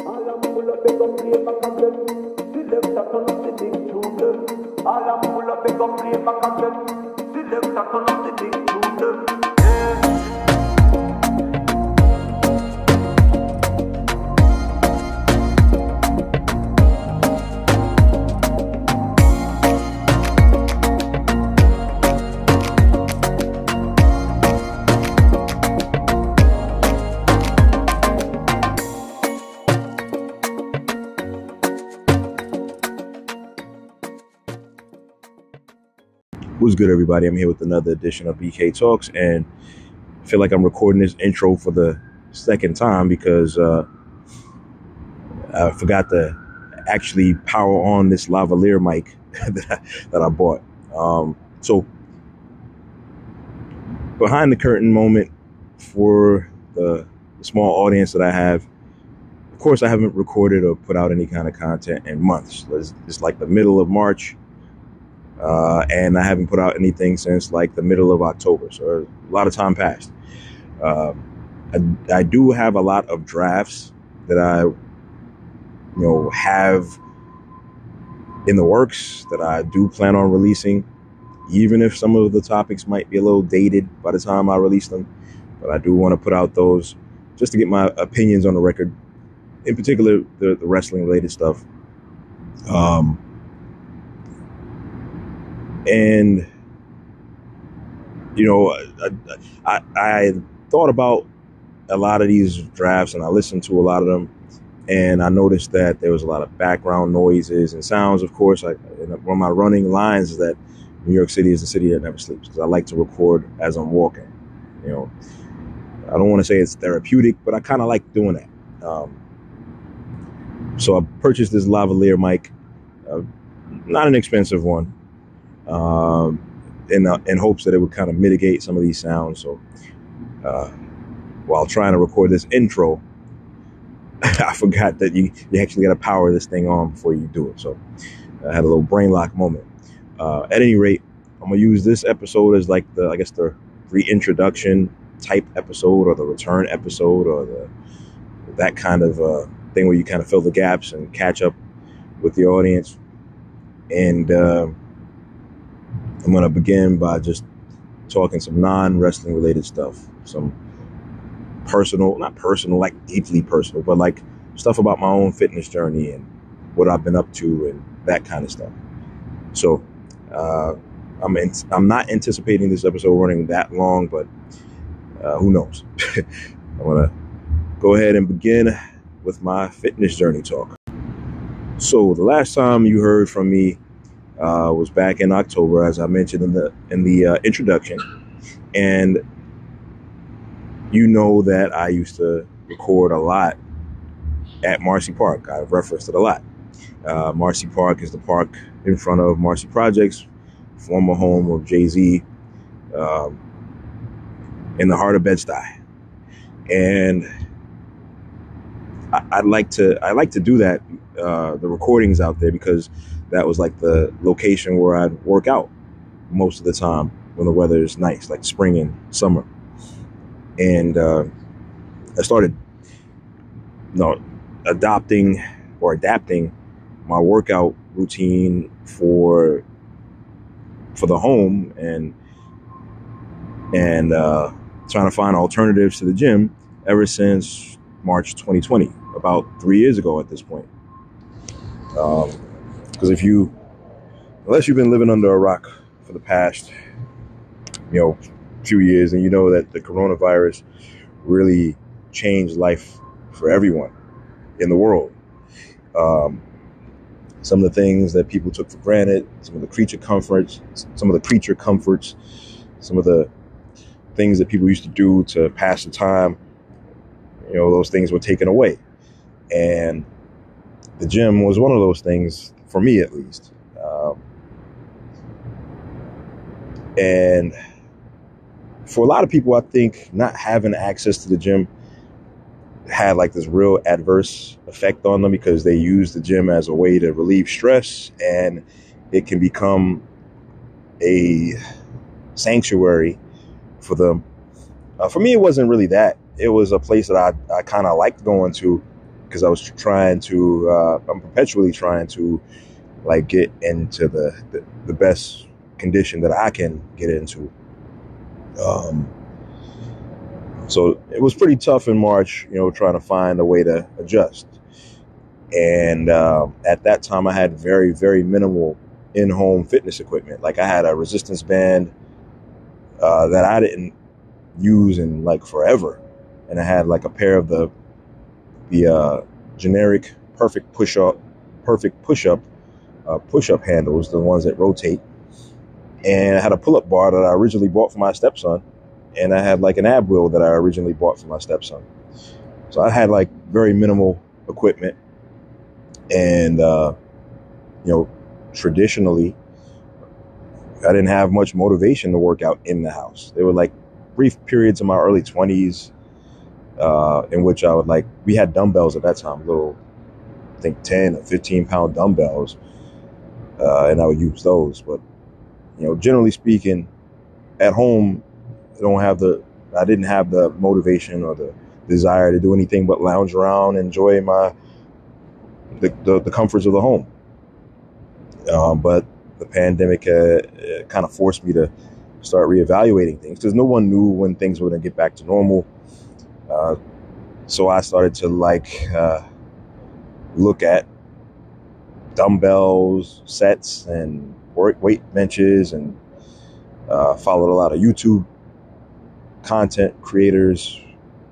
All I'm full of big up play back again. Selector turn up the big tune them. All I'm full up play back again. Selector turn up the big What's good, everybody? I'm here with another edition of BK Talks, and I feel like I'm recording this intro for the second time because uh, I forgot to actually power on this lavalier mic that I, that I bought. Um, so, behind the curtain moment for the, the small audience that I have. Of course, I haven't recorded or put out any kind of content in months. It's, it's like the middle of March uh, and I haven't put out anything since like the middle of October. So a lot of time passed. Uh, I, I do have a lot of drafts that I, you know, have in the works that I do plan on releasing, even if some of the topics might be a little dated by the time I release them. But I do want to put out those just to get my opinions on the record, in particular the, the wrestling related stuff. Um, and you know I, I, I thought about a lot of these drafts and i listened to a lot of them. And i noticed that there was a lot of background noises and sounds of course. I, one of my running lines is that new york city is the city that never sleeps because i like to record as i'm walking you know. I don't want to say it's therapeutic but i kind of like doing that. Um, so i purchased this lavalier mic uh, not an expensive one um, in uh, in hopes that it would kind of mitigate some of these sounds. So uh, while trying to record this intro, I forgot that you you actually got to power this thing on before you do it. So I had a little brain lock moment. Uh, at any rate, I'm gonna use this episode as like the I guess the reintroduction type episode or the return episode or the that kind of uh, thing where you kind of fill the gaps and catch up with the audience and. I'm going to begin by just talking some non wrestling related stuff, some personal, not personal, like deeply personal, but like stuff about my own fitness journey and what I've been up to and that kind of stuff. So, uh, I'm in, I'm not anticipating this episode running that long, but uh, who knows? I'm gonna go ahead and begin with my fitness journey talk. So the last time you heard from me uh, was back in October, as I mentioned in the in the uh, introduction, and you know that I used to record a lot at Marcy Park. I've referenced it a lot. Uh, Marcy Park is the park in front of Marcy Projects, former home of Jay Z, um, in the heart of Bed Stuy, and I, I like to I like to do that uh, the recordings out there because that was like the location where I'd work out most of the time when the weather is nice, like spring and summer. And uh, I started, you know, adopting or adapting my workout routine for for the home and and uh, trying to find alternatives to the gym ever since March 2020, about three years ago at this point. Um, because if you, unless you've been living under a rock for the past, you know, few years, and you know that the coronavirus really changed life for everyone in the world. Um, some of the things that people took for granted, some of the creature comforts, some of the creature comforts, some of the things that people used to do to pass the time, you know, those things were taken away. And the gym was one of those things for me at least. Um, and for a lot of people, I think not having access to the gym had like this real adverse effect on them because they use the gym as a way to relieve stress and it can become a sanctuary for them. Uh, for me, it wasn't really that. It was a place that I, I kind of liked going to because I was trying to, uh, I'm perpetually trying to like get into the, the, the best condition that I can get into. Um, so it was pretty tough in March, you know, trying to find a way to adjust. And uh, at that time, I had very, very minimal in home fitness equipment. Like I had a resistance band uh, that I didn't use in like forever. And I had like a pair of the the uh, generic perfect push up, perfect push up, uh, push up handles, the ones that rotate. And I had a pull up bar that I originally bought for my stepson and I had like an ab wheel that I originally bought for my stepson. So I had like very minimal equipment, and uh, you know, traditionally, I didn't have much motivation to work out in the house. There were like brief periods in my early twenties uh, in which I would like we had dumbbells at that time, little I think ten or fifteen pound dumbbells, uh, and I would use those. But you know, generally speaking, at home I don't have the I didn't have the motivation or the desire to do anything but lounge around, enjoy my the the, the comforts of the home. Um, but the pandemic uh, uh kind of forced me to start reevaluating things because no one knew when things were going to get back to normal. Uh, so I started to like uh, look at dumbbells, sets, and weight benches, and uh, followed a lot of YouTube content creators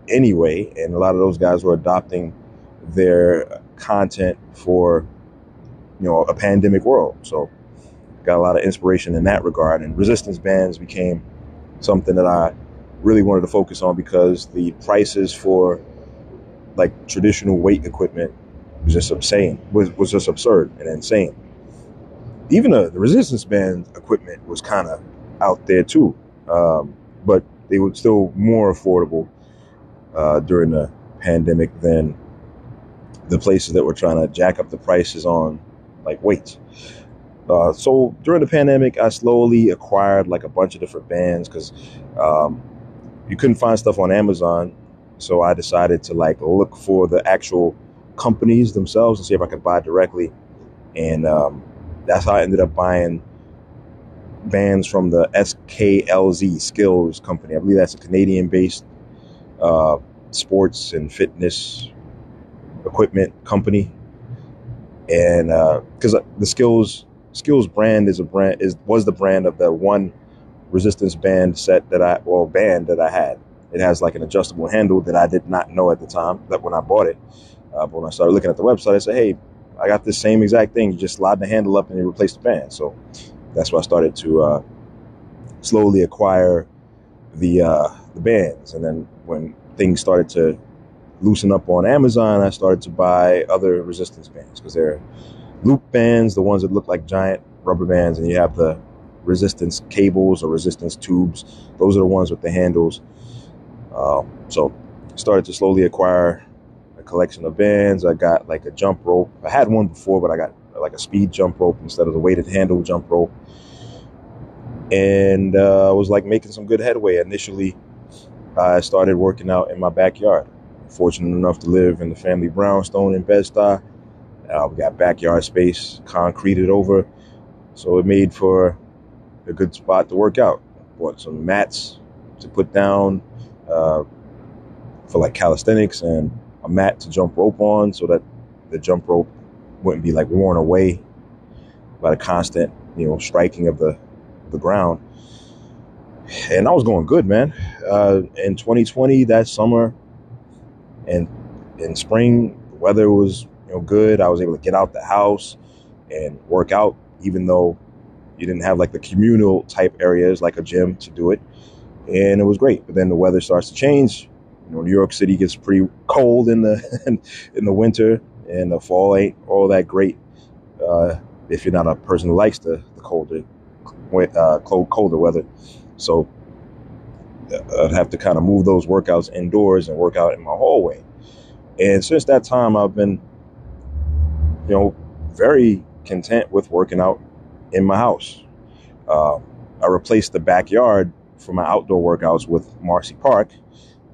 anyway, and a lot of those guys were adopting their content for you know a pandemic world. So got a lot of inspiration in that regard, and resistance bands became something that I really wanted to focus on because the prices for like traditional weight equipment was just insane was, was just absurd and insane even the, the resistance band equipment was kind of out there too um, but they were still more affordable uh, during the pandemic than the places that were trying to jack up the prices on like weights. Uh, so during the pandemic, I slowly acquired like a bunch of different bands because um, you couldn't find stuff on Amazon. So I decided to like look for the actual companies themselves and see if I could buy directly. And um, that's how I ended up buying bands from the SKLZ Skills Company. I believe that's a Canadian based uh, sports and fitness equipment company. And because uh, the Skills Skills brand is a brand is was the brand of the one resistance band set that I well band that I had. It has like an adjustable handle that I did not know at the time that when I bought it. Uh, but when I started looking at the website, I said, "Hey, I got this same exact thing. You just slide the handle up and you replace the band." So that's why I started to uh, slowly acquire the uh, the bands, and then when things started to loosen up on Amazon, I started to buy other resistance bands because they're loop bands, the ones that look like giant rubber bands, and you have the resistance cables or resistance tubes. Those are the ones with the handles. Uh, so started to slowly acquire collection of bands. I got like a jump rope. I had one before, but I got like a speed jump rope instead of the weighted handle jump rope and uh, I was like making some good headway. Initially, I started working out in my backyard. Fortunate enough to live in the family brownstone in Bed-Stuy. Uh, we got backyard space, concreted over, so it made for a good spot to work out. Bought some mats to put down uh, for like calisthenics and a mat to jump rope on, so that the jump rope wouldn't be like worn away by the constant, you know, striking of the the ground. And I was going good, man. Uh, in 2020, that summer and in spring, the weather was you know good. I was able to get out the house and work out, even though you didn't have like the communal type areas like a gym to do it. And it was great. But then the weather starts to change. You know, New York City gets pretty cold in the in the winter, and the fall ain't all that great uh, if you're not a person who likes the, the colder uh, cold, colder weather. So uh, I'd have to kind of move those workouts indoors and work out in my hallway. And since that time, I've been, you know, very content with working out in my house. Uh, I replaced the backyard for my outdoor workouts with Marcy Park,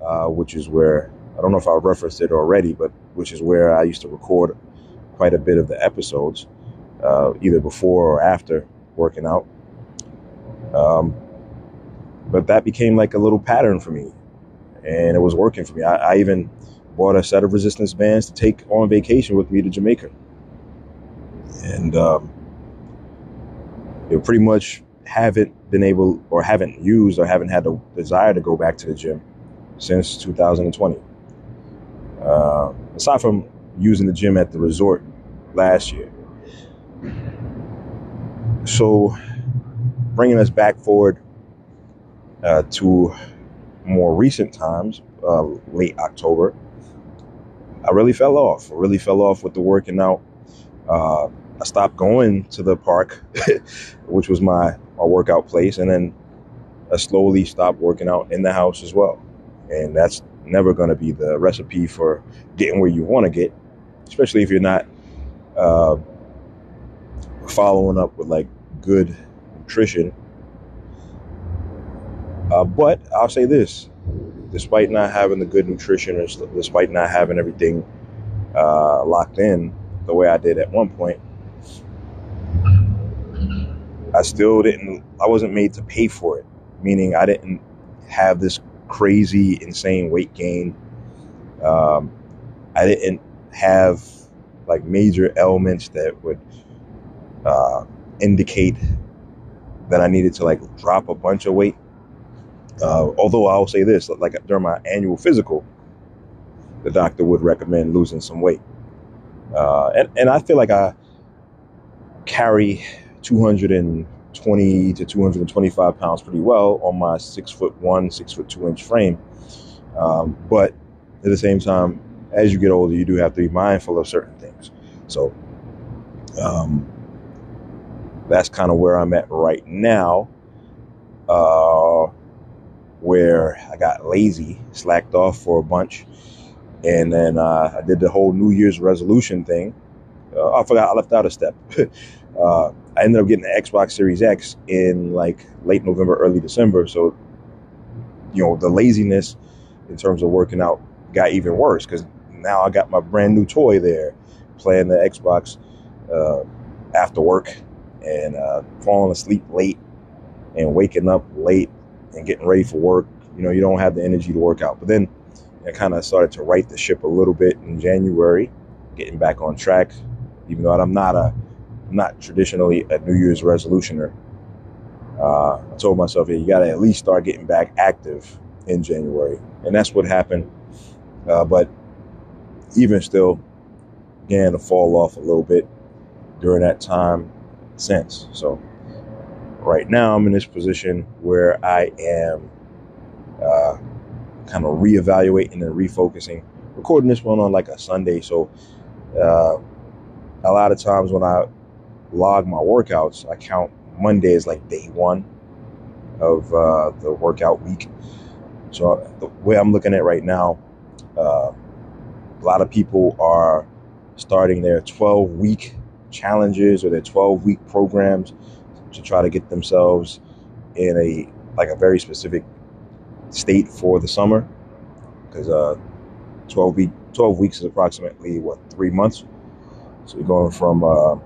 uh, which is where I don't know if I referenced it already, but which is where I used to record quite a bit of the episodes, uh, either before or after working out. Um, but that became like a little pattern for me, and it was working for me. I, I even bought a set of resistance bands to take on vacation with me to Jamaica, and um, you pretty much haven't been able or haven't used or haven't had the desire to go back to the gym since 2020. Uh, aside from using the gym at the resort last year. So, bringing us back forward uh, to more recent times, uh, late October, I really fell off. I really fell off with the working out. Uh, I stopped going to the park, which was my, my workout place, and then I slowly stopped working out in the house as well. And that's never going to be the recipe for getting where you want to get, especially if you're not uh, following up with like good nutrition. Uh, but I'll say this despite not having the good nutrition or despite not having everything uh, locked in the way I did at one point, I still didn't, I wasn't made to pay for it, meaning I didn't have this crazy, insane weight gain. Um, I didn't have like major elements that would uh, indicate that I needed to like drop a bunch of weight. Uh, although I'll say this, like during my annual physical, the doctor would recommend losing some weight. Uh, and, and I feel like I carry 220 to 225 pounds pretty well on my six foot one, six foot two inch frame. Um, but at the same time, as you get older, you do have to be mindful of certain things. So, um, that's kind of where I'm at right now. Uh, where I got lazy, slacked off for a bunch, and then uh, I did the whole New Year's resolution thing. Uh, I forgot I left out a step. uh, I ended up getting the Xbox Series X in like late November, early December. So, you know, the laziness in terms of working out got even worse because now I got my brand new toy there, playing the Xbox uh, after work and uh, falling asleep late and waking up late and getting ready for work. You know, you don't have the energy to work out. But then I kind of started to right the ship a little bit in January, getting back on track. Even though I'm not a, I'm not traditionally a New Year's resolutioner. Uh, I told myself, yeah, you got to at least start getting back active in January, and that's what happened. Uh, but even still, began to fall off a little bit during that time since. So right now I'm in this position where I am uh, kind of reevaluating and refocusing. Recording this one on like a Sunday, so uh, a lot of times when I log my workouts, I count Monday as like day one of uh, the workout week. So the way I'm looking at right now, uh, a lot of people are starting their 12 week challenges or their 12 week programs to try to get themselves in a like a very specific state for the summer. Because uh 12 week 12 weeks is approximately what three months? So you're going from uh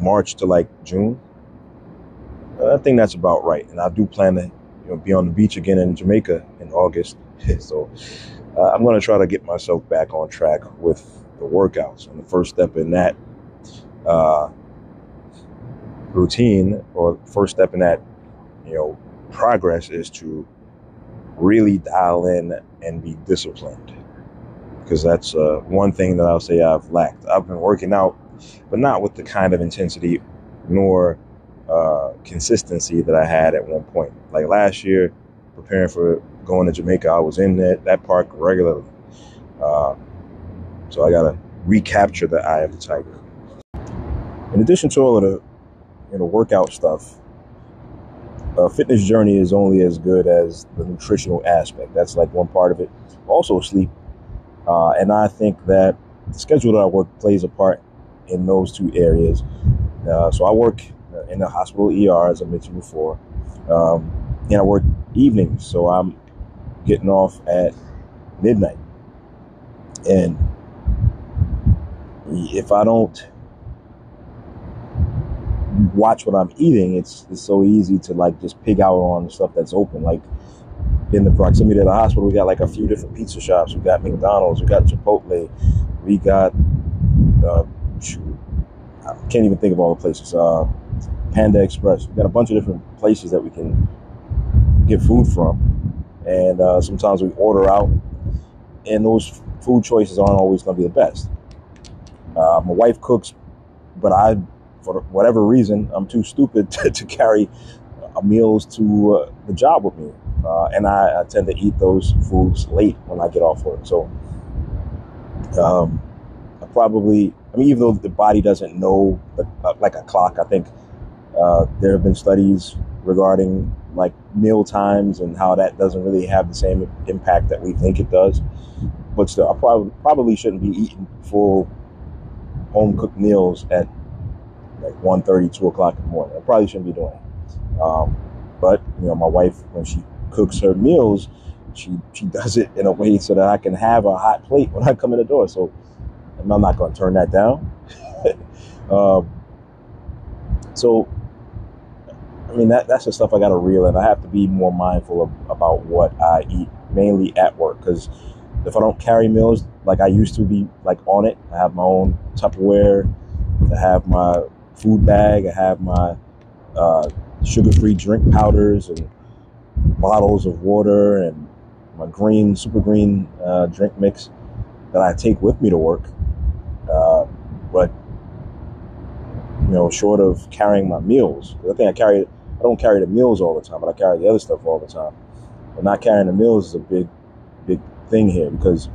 march to like june i think that's about right and i do plan to you know be on the beach again in jamaica in august so uh, i'm going to try to get myself back on track with the workouts and the first step in that uh routine or first step in that, you know, progress is to really dial in and be disciplined. Because that's uh, one thing that I'll say I've lacked. I've been working out, but not with the kind of intensity nor uh, consistency that I had at one point. Like last year, preparing for going to Jamaica, I was in that, that park regularly. Uh, so I got to recapture the eye of the tiger. In addition to all of the you know, workout stuff, a fitness journey is only as good as the nutritional aspect. That's like one part of it. Also, sleep. Uh, and I think that the schedule that I work plays a part in those two areas. Uh, so I work in the hospital ER, as I mentioned before, um, and I work evenings. So I'm getting off at midnight. And if I don't watch what I'm eating, it's it's so easy to like just pig out on stuff that's open. Like in the proximity of the hospital, we got like a few different pizza shops. We got McDonald's, we got Chipotle, we got uh, I can't even think of all the places. Uh, Panda Express. We got a bunch of different places that we can get food from, and uh, sometimes we order out, and those food choices aren't always going to be the best. Uh, my wife cooks, but I, for whatever reason, I'm too stupid to, to carry meals to uh, the job with me, uh, and I, I, tend to eat those foods late when I get off work. So, um, I probably, I mean, even though the body doesn't know uh, like a clock, I think uh, there have been studies regarding like meal times and how that doesn't really have the same impact that we think it does. But still, I probably probably shouldn't be eating full home cooked meals at like 1.30, 2 o'clock in the morning. I probably shouldn't be doing it. Um, but you know, my wife when she cooks her meals, she she does it in a way so that I can have a hot plate when I come in the door. So I'm not going to turn that down. um, so I mean, that, that's the stuff I got to reel in. I have to be more mindful of, about what I eat, mainly at work. Because if I don't carry meals like I used to be, like on it, I have my own Tupperware, I have my food bag, I have my uh, sugar-free drink powders and bottles of water and my green, super green uh, drink mix that I take with me to work. Uh, but you know, short of carrying my meals, I think I carry I don't carry the meals all the time, but I carry the other stuff all the time. But not carrying the meals is a big, big thing here because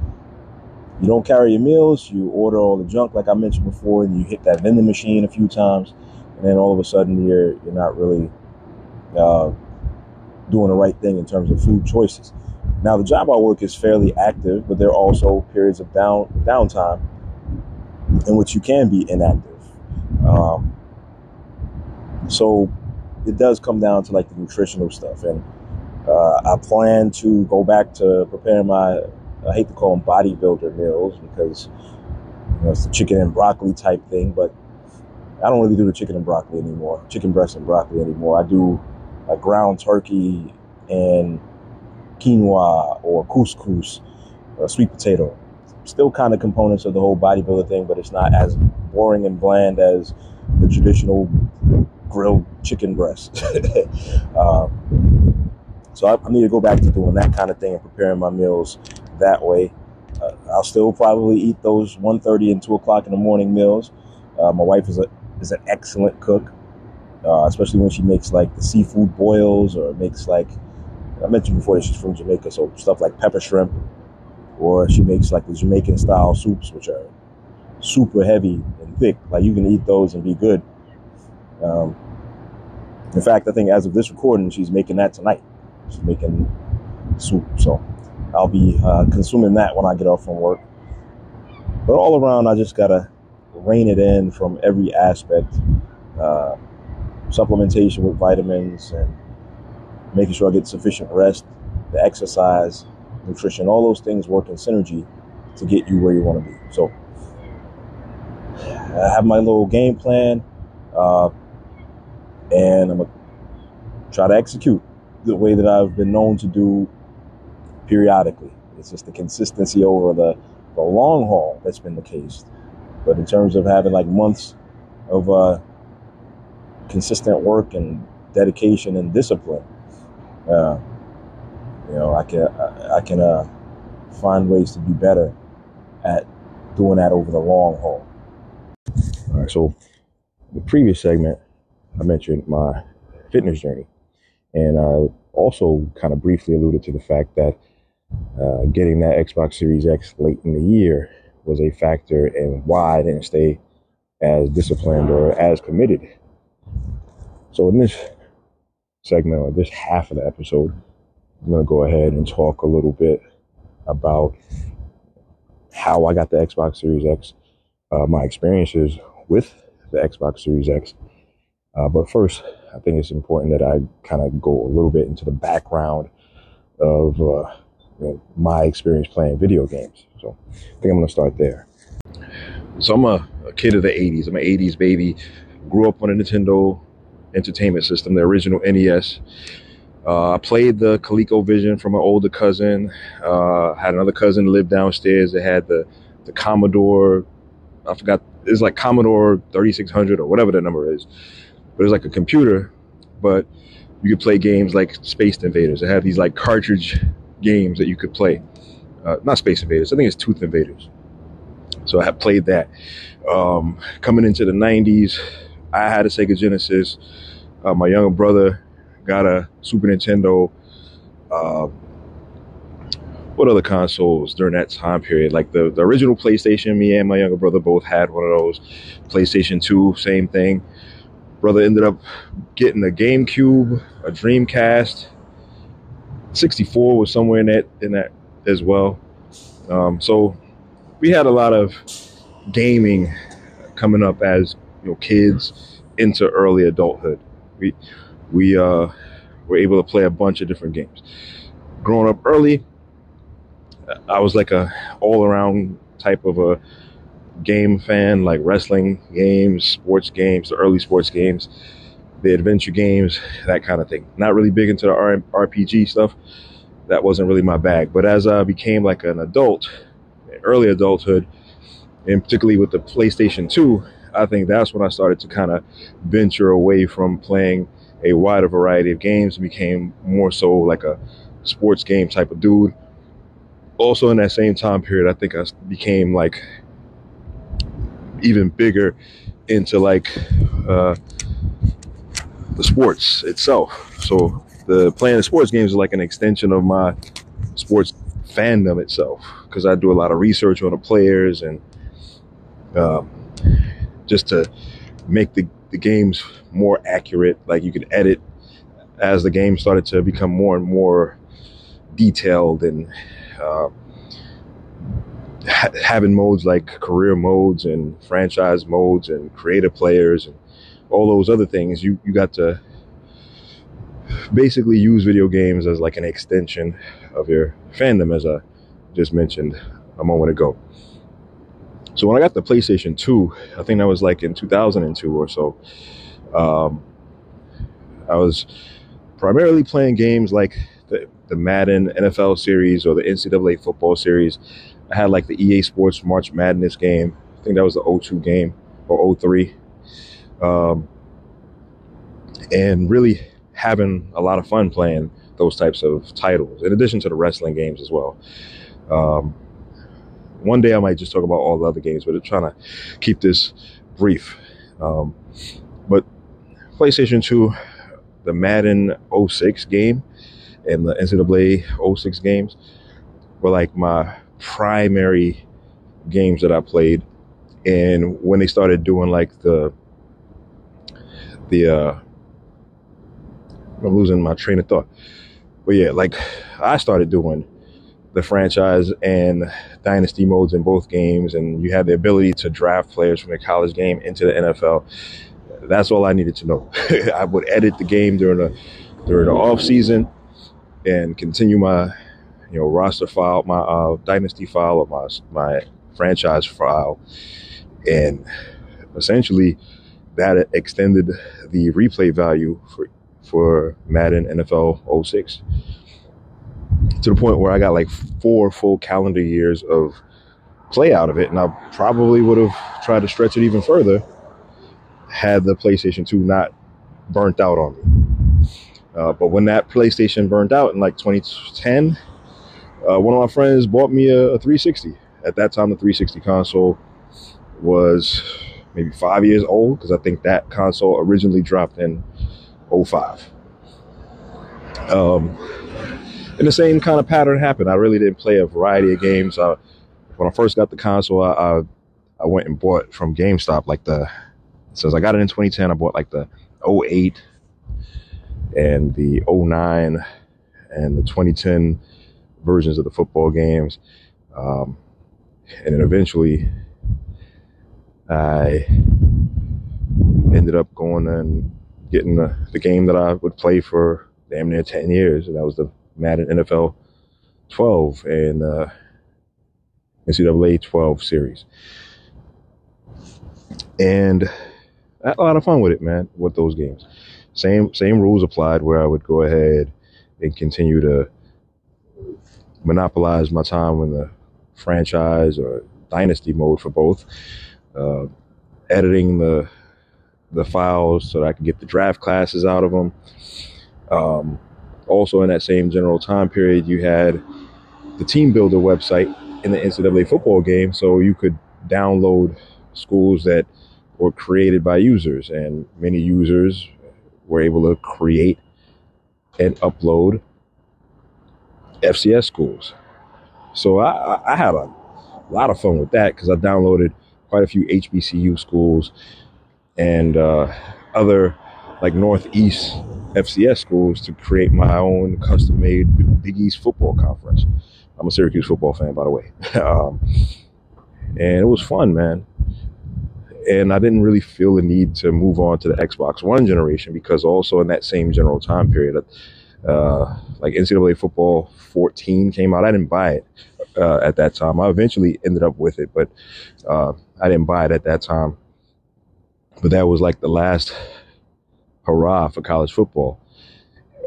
you don't carry your meals, you order all the junk like I mentioned before, and you hit that vending machine a few times, and then all of a sudden you're you're not really uh, doing the right thing in terms of food choices. Now the job I work is fairly active, but there are also periods of down downtime in which you can be inactive. Um, so it does come down to like the nutritional stuff. And uh, I plan to go back to preparing my, I hate to call them bodybuilder meals because you know, it's the chicken and broccoli type thing, but I don't really do the chicken and broccoli anymore, chicken breast and broccoli anymore. I do like ground turkey and quinoa or couscous, or sweet potato. Still kind of components of the whole bodybuilder thing, but it's not as boring and bland as the traditional grilled chicken breast. um, so I, I, need to go back to doing that kind of thing and preparing my meals that way. Uh, I'll still probably eat those 1.30 and 2 o'clock in the morning meals. Uh, my wife is a is an excellent cook, uh, especially when she makes like the seafood boils or makes like I mentioned before that she's from Jamaica, so stuff like pepper shrimp, or she makes like the Jamaican style soups, which are super heavy and thick. Like you can eat those and be good. Um, in fact, I think as of this recording, she's making that tonight. She's making soup, so I'll be uh, consuming that when I get off from work. But all around, I just gotta rein it in from every aspect. Uh, supplementation with vitamins and making sure I get sufficient rest, the exercise, nutrition, all those things work in synergy to get you where you want to be. So I have my little game plan. Uh, and I'm gonna try to execute the way that I've been known to do periodically. It's just the consistency over the, the long haul that's been the case. But in terms of having like months of uh, consistent work and dedication and discipline, uh, you know, I can I, I can uh, find ways to be better at doing that over the long haul. All right, so the previous segment I mentioned my fitness journey. And I also kind of briefly alluded to the fact that uh, getting that Xbox Series X late in the year was a factor in why I didn't stay as disciplined or as committed. So in this segment or this half of the episode, I'm going to go ahead and talk a little bit about how I got the Xbox Series X, uh, my experiences with the Xbox Series X, uh, but first, I think it's important that I kind of go a little bit into the background of uh, you know, my experience playing video games. So I think I'm going to start there. So I'm a, a kid of the 80s. I'm an 80s baby. Grew up on a Nintendo Entertainment System, the original NES. Uh, I played the ColecoVision from an older cousin. Uh, had another cousin live downstairs that had the the Commodore. I forgot. It's like Commodore 3600 or whatever the number is. But it was like a computer, but you could play games like Space Invaders. It had these like cartridge games that you could play. Uh, not Space Invaders. I think it's Tooth Invaders. So I had played that. Um, coming into the 90s, I had a Sega Genesis. Uh, my younger brother got a Super Nintendo. Uh, what other consoles during that time period? Like the, the original PlayStation, me and my younger brother both had one of those. PlayStation 2, same thing. Brother ended up getting a GameCube, a Dreamcast. 64 was somewhere in that in that as well. Um, so we had a lot of gaming coming up as you know kids into early adulthood. We we uh, were able to play a bunch of different games. Growing up early, I was like a all around type of a game fan, like wrestling games, sports games, the early sports games, the adventure games, that kind of thing. Not really big into the RPG stuff. That wasn't really my bag. But as I became like an adult, early adulthood, and particularly with the PlayStation 2, I think that's when I started to kind of venture away from playing a wider variety of games became more so like a sports game type of dude. Also, in that same time period, I think I became like even bigger into like uh, the sports itself. So the playing the sports games is like an extension of my sports fandom itself because I do a lot of research on the players and um, just to make the, the games more accurate. Like you could edit as the game started to become more and more detailed and uh, ha- having modes like career modes and franchise modes and creative players and all those other things. You you got to basically use video games as like an extension of your fandom, as I just mentioned a moment ago. So when I got the PlayStation 2, I think that was like in 2002 or so, um, I was primarily playing games like the, the Madden NFL series or the NCAA football series. I had like the EA Sports March Madness game. I think that was the 02 game or 03. Um, and really having a lot of fun playing those types of titles, in addition to the wrestling games as well. Um, one day I might just talk about all the other games, but I'm trying to keep this brief. Um, but PlayStation 2, the Madden 06 game and the NCAA 06 games were like my primary games that I played. And when they started doing like the, the, uh, I'm losing my train of thought. But yeah, like I started doing the franchise and dynasty modes in both games, and you had the ability to draft players from the college game into the NFL. That's all I needed to know. I would edit the game during the during the off season and continue my you know roster file, my uh, dynasty file, or my my franchise file, and essentially that extended the replay value for for Madden NFL 06 to the point where I got like four full calendar years of play out of it, and I probably would have tried to stretch it even further had the PlayStation 2 not burnt out on me. Uh, but when that PlayStation burnt out in like 2010, uh, one of my friends bought me a, a 360. At that time, the 360 console was maybe five years old because I think that console originally dropped in 05. Um, and the same kind of pattern happened. I really didn't play a variety of games. I, when I first got the console, I, I, I went and bought from GameStop like the since I got it in 2010, I bought like the 08 and the 09 and the 2010 versions of the football games. Um, and then eventually I ended up going and getting the, the game that I would play for damn near 10 years. And that was the Madden NFL 12 and uh, NCAA 12 series. and I had a lot of fun with it, man. With those games, same same rules applied where I would go ahead and continue to monopolize my time in the franchise or dynasty mode for both, uh, editing the the files so that I could get the draft classes out of them. Um, also, in that same general time period, you had the Team Builder website in the NCAA football game, so you could download schools that were created by users, and many users were able to create and upload FCS schools. So I, I had a lot of fun with that because I downloaded quite a few HBCU schools and uh, other like Northeast FCS schools to create my own custom made Big East football conference. I'm a Syracuse football fan, by the way. um, and it was fun, man. And I didn't really feel the need to move on to the Xbox One generation because also in that same general time period, uh, like NCAA football 14 came out. I didn't buy it uh, at that time. I eventually ended up with it, but uh, I didn't buy it at that time. But that was like the last hurrah for college football.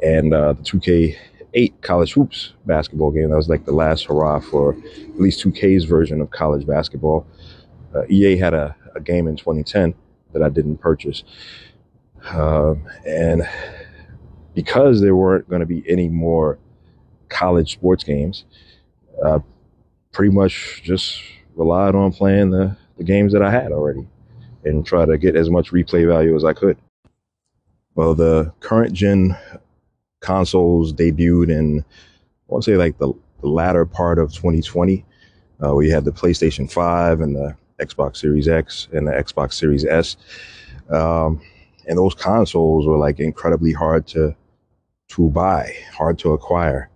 And uh, the 2K8 college hoops basketball game, that was like the last hurrah for at least 2K's version of college basketball. Uh, EA had a, a, game in 2010 that I didn't purchase. Um, and because there weren't going to be any more college sports games, uh, pretty much just relied on playing the, the games that I had already and try to get as much replay value as I could. Well, the current gen consoles debuted in, I want to say like the, the latter part of 2020. Uh, we had the PlayStation 5 and the Xbox Series X and the Xbox Series S. Um, and those consoles were like incredibly hard to to buy, hard to acquire.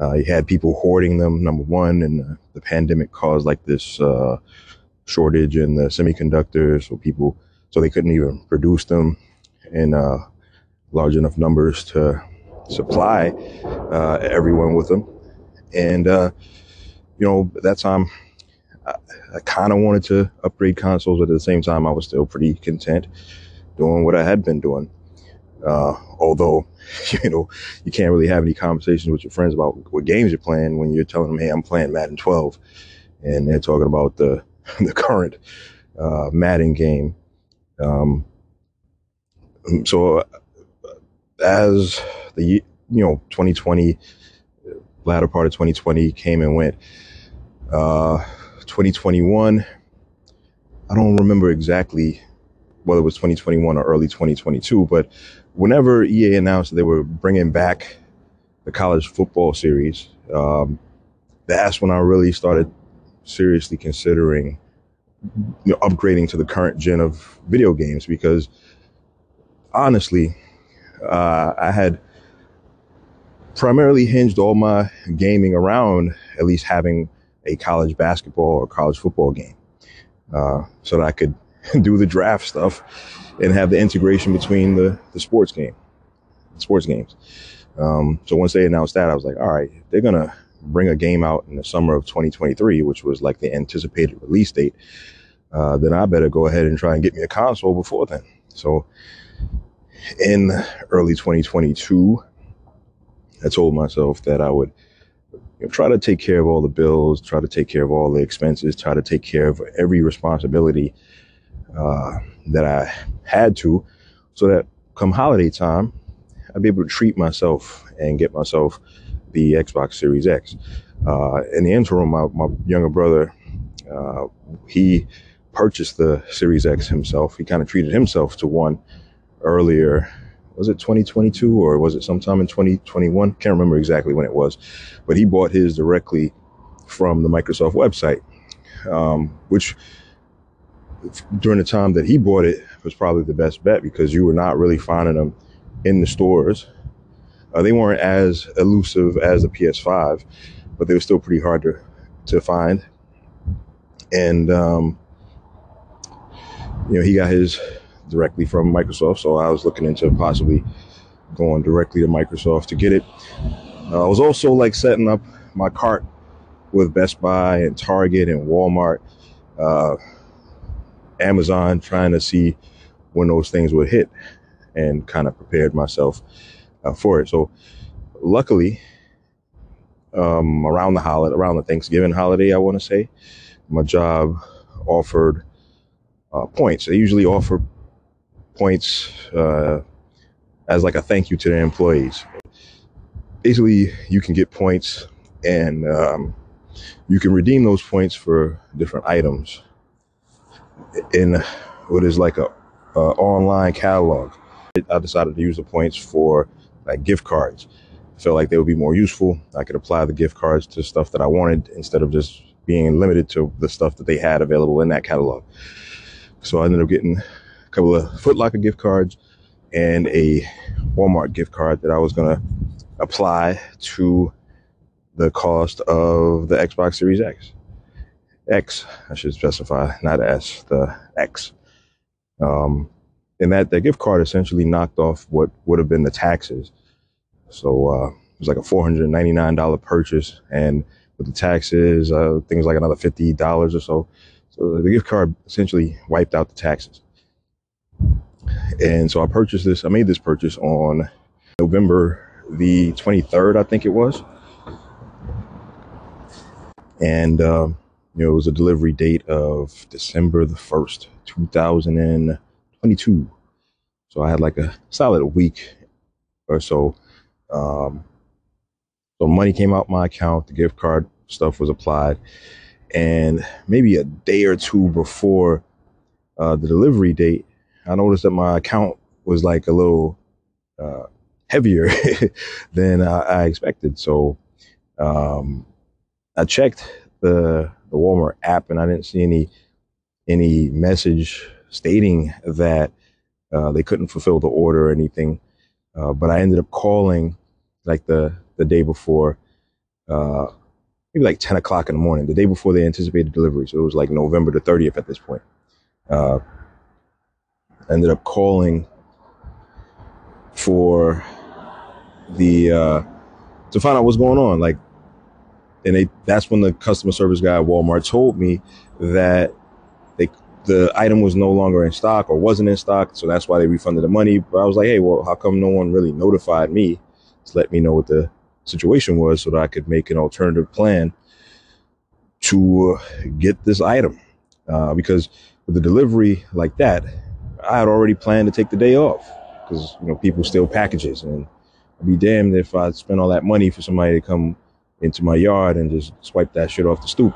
Uh, you had people hoarding them, number one, and the, the pandemic caused like this uh, shortage in the semiconductors, so people, so they couldn't even produce them in uh, large enough numbers to supply uh, everyone with them. And, uh, you know, at that time, I, I kind of wanted to upgrade consoles, but at the same time, I was still pretty content doing what I had been doing. Uh, although, you know, you can't really have any conversations with your friends about what games you're playing when you're telling them, "Hey, I'm playing Madden 12," and they're talking about the the current uh, Madden game. Um, so, as the you know 2020 latter part of 2020 came and went, uh, 2021. I don't remember exactly whether it was 2021 or early 2022, but whenever EA announced they were bringing back the college football series, um, that's when I really started seriously considering you know, upgrading to the current gen of video games because honestly, uh, I had primarily hinged all my gaming around at least having a college basketball or college football game uh, so that I could do the draft stuff and have the integration between the, the sports game, sports games. Um, so once they announced that, I was like, all right, they're going to bring a game out in the summer of 2023, which was like the anticipated release date. Uh, then I better go ahead and try and get me a console before then. So in early 2022, I told myself that I would you know, try to take care of all the bills, try to take care of all the expenses, try to take care of every responsibility uh, that I had to, so that come holiday time, I'd be able to treat myself and get myself the Xbox Series X. Uh, in the interim, my, my younger brother, uh, he purchased the Series X himself. He kind of treated himself to one earlier. Was it 2022 or was it sometime in 2021? Can't remember exactly when it was, but he bought his directly from the Microsoft website, um, which during the time that he bought it was probably the best bet because you were not really finding them in the stores. Uh, they weren't as elusive as the PS5, but they were still pretty hard to to find. And um, you know, he got his directly from Microsoft, so I was looking into possibly going directly to Microsoft to get it. Uh, I was also like setting up my cart with Best Buy and Target and Walmart. Uh, Amazon trying to see when those things would hit and kind of prepared myself uh, for it. So luckily, um, around the holiday, around the Thanksgiving holiday, I want to say, my job offered uh, points. They usually offer points uh, as like a thank you to their employees. Basically, you can get points and um, you can redeem those points for different items in what is like a, a online catalog. I decided to use the points for like gift cards. I felt like they would be more useful. I could apply the gift cards to stuff that I wanted instead of just being limited to the stuff that they had available in that catalog. So I ended up getting couple of Foot Locker gift cards and a Walmart gift card that I was going to apply to the cost of the Xbox Series X. X, I should specify, not S, the X. Um, and that, that gift card essentially knocked off what would have been the taxes. So uh, it was like a $499 purchase. And with the taxes, uh, things like another $50 or so. So the gift card essentially wiped out the taxes. And so I purchased this, I made this purchase on November the 23rd, I think it was. And, um, you know, it was a delivery date of December the 1st, 2022. So I had like a solid week or so. Um, so money came out my account, the gift card stuff was applied. And maybe a day or two before uh, the delivery date, I noticed that my account was like a little uh, heavier than I, I expected. So um, I checked the the Walmart app and I didn't see any any message stating that uh, they couldn't fulfill the order or anything. Uh, but I ended up calling like the the day before, uh, maybe like 10 o'clock in the morning, the day before they anticipated delivery. So it was like November the 30th at this point. I ended up calling for the uh, to find out what's going on. Like and they that's when the customer service guy at Walmart told me that they the item was no longer in stock or wasn't in stock, so that's why they refunded the money. But I was like, hey, well, how come no one really notified me to let me know what the situation was so that I could make an alternative plan to get this item? Uh, because with the delivery like that, I had already planned to take the day off because you know people steal packages, and I'd be damned if I spent all that money for somebody to come into my yard and just swipe that shit off the stoop.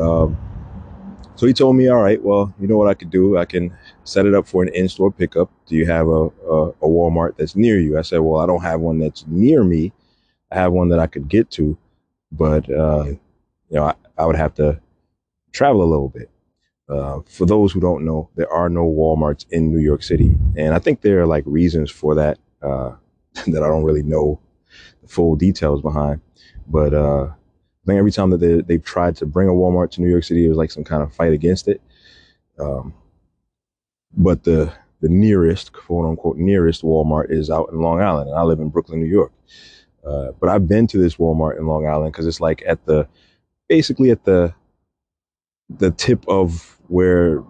Um, so he told me, all right, well, you know what I could do? I can set it up for an in-store pickup. Do you have a, a, a Walmart that's near you? I said, well, I don't have one that's near me. I have one that I could get to, but, uh, you know, I, I, would have to travel a little bit. Uh, for those who don't know, there are no Walmarts in New York City. And I think there are like reasons for that, uh, that I don't really know the full details behind. But uh, I think every time that they, they've tried to bring a Walmart to New York City, it was like some kind of fight against it. Um, but the the nearest, quote unquote, nearest Walmart is out in Long Island, and I live in Brooklyn, New York. Uh, but I've been to this Walmart in Long Island because it's like at the, basically at the, the tip of where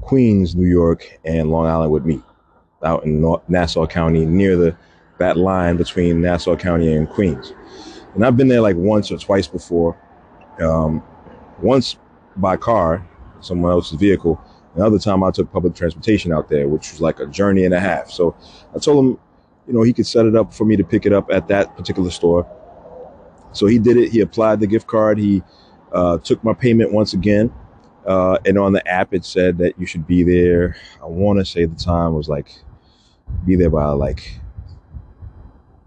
Queens, New York, and Long Island would meet, out in Nassau County, near the that line between Nassau County and Queens. And I've been there like once or twice before. Um, once by car, someone else's vehicle. Another time I took public transportation out there, which was like a journey and a half. So I told him, you know, he could set it up for me to pick it up at that particular store. So he did it. He applied the gift card. He uh, took my payment once again. Uh, and on the app, it said that you should be there. I want to say the time was like, be there by like,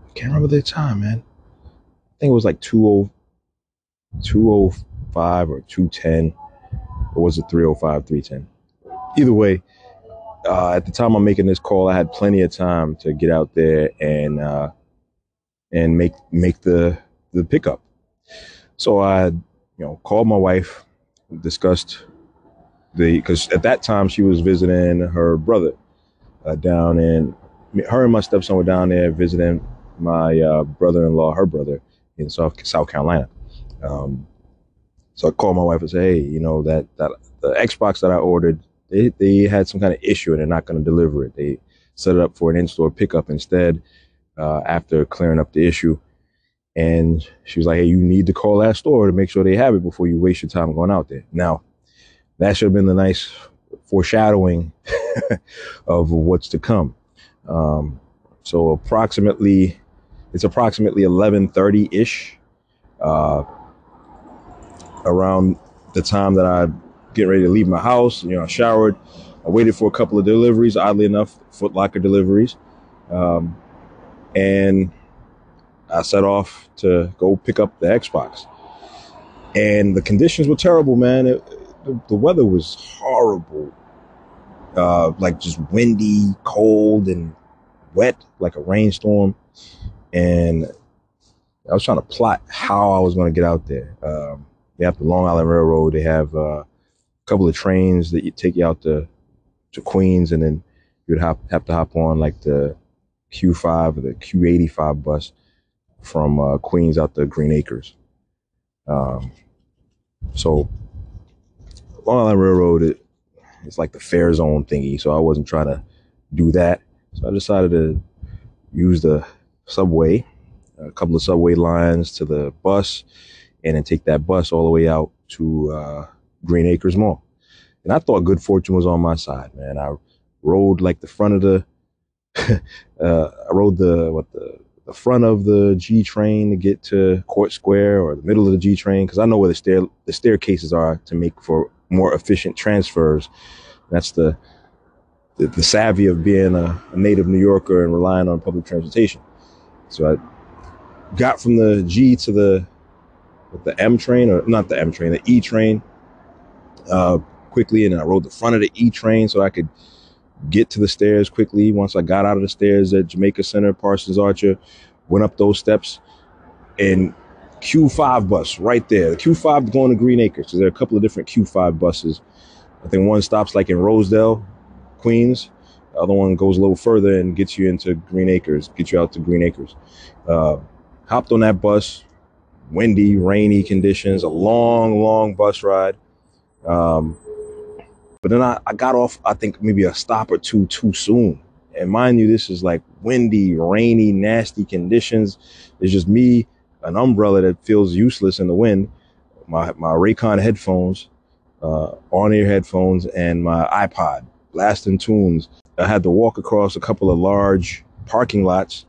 I can't remember the time, man. I think it was like 20, 205 or 210. Or was it 305, 310? Either way, uh, at the time I'm making this call, I had plenty of time to get out there and uh, and make make the the pickup. So I, you know, called my wife, discussed the because at that time she was visiting her brother uh, down in her and my stepson were down there visiting my uh, brother-in-law, her brother, in South South Carolina. Um, so I called my wife and said, "Hey, you know that that the Xbox that I ordered they, they had some kind of issue and they're not going to deliver it. They set it up for an in-store pickup instead uh, after clearing up the issue. And she was like, hey, you need to call that store to make sure they have it before you waste your time going out there. Now, that should have been the nice foreshadowing of what's to come. Um, so approximately, it's approximately 1130 ish, uh, around the time that I get ready to leave my house. You know, I showered, I waited for a couple of deliveries, oddly enough, Foot Locker deliveries. Um, and I set off to go pick up the Xbox. And the conditions were terrible, man. It, the, the weather was horrible. Uh, like just windy, cold, and wet, like a rainstorm. And I was trying to plot how I was going to get out there. Um, they have the Long Island Railroad. They have uh, a couple of trains that you take you out to to Queens, and then you'd have have to hop on like the Q5 or the Q85 bus from uh, Queens out to Green Acres. Um, so Long Island Railroad, it, it's like the fare zone thingy. So I wasn't trying to do that. So I decided to use the subway, a couple of subway lines to the bus, and then take that bus all the way out to uh, Green Acres Mall. And I thought good fortune was on my side, man. I rode like the front of the, uh, I rode the what the the front of the G train to get to Court Square or the middle of the G train because I know where the stair the staircases are to make for more efficient transfers. That's the the, the savvy of being a, a, native New Yorker and relying on public transportation. So I got from the G to the the M train or not the M train, the E train uh, quickly, and I rode the front of the E train so I could get to the stairs quickly. Once I got out of the stairs at Jamaica Center, Parsons Archer, went up those steps, and Q5 bus right there. The Q5 going to Green Acres. So there are a couple of different Q5 buses. I think one stops like in Rosedale, Queens. The other one goes a little further and gets you into Green Acres, gets you out to Green Acres. Uh, hopped on that bus, windy, rainy conditions, a long, long bus ride. Um, but then I, I got off, I think maybe a stop or two too soon. And mind you, this is like windy, rainy, nasty conditions. It's just me, an umbrella that feels useless in the wind, my, my Raycon headphones, uh, on ear headphones, and my iPod blasting tunes. I had to walk across a couple of large parking lots.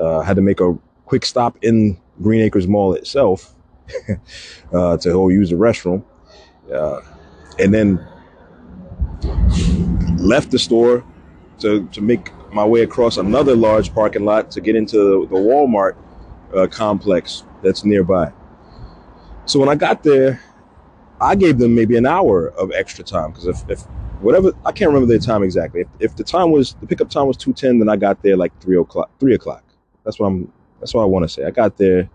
Uh, had to make a quick stop in Green Acres Mall itself uh, to go use the restroom. Uh, and then left the store to, to make my way across another large parking lot to get into the Walmart uh, complex that's nearby. So when I got there, I gave them maybe an hour of extra time because if, if whatever I can't remember the time exactly. If, if the time was the pickup time was two ten, then I got there like three o'clock. Three o'clock. That's what I'm. That's what I want to say. I got there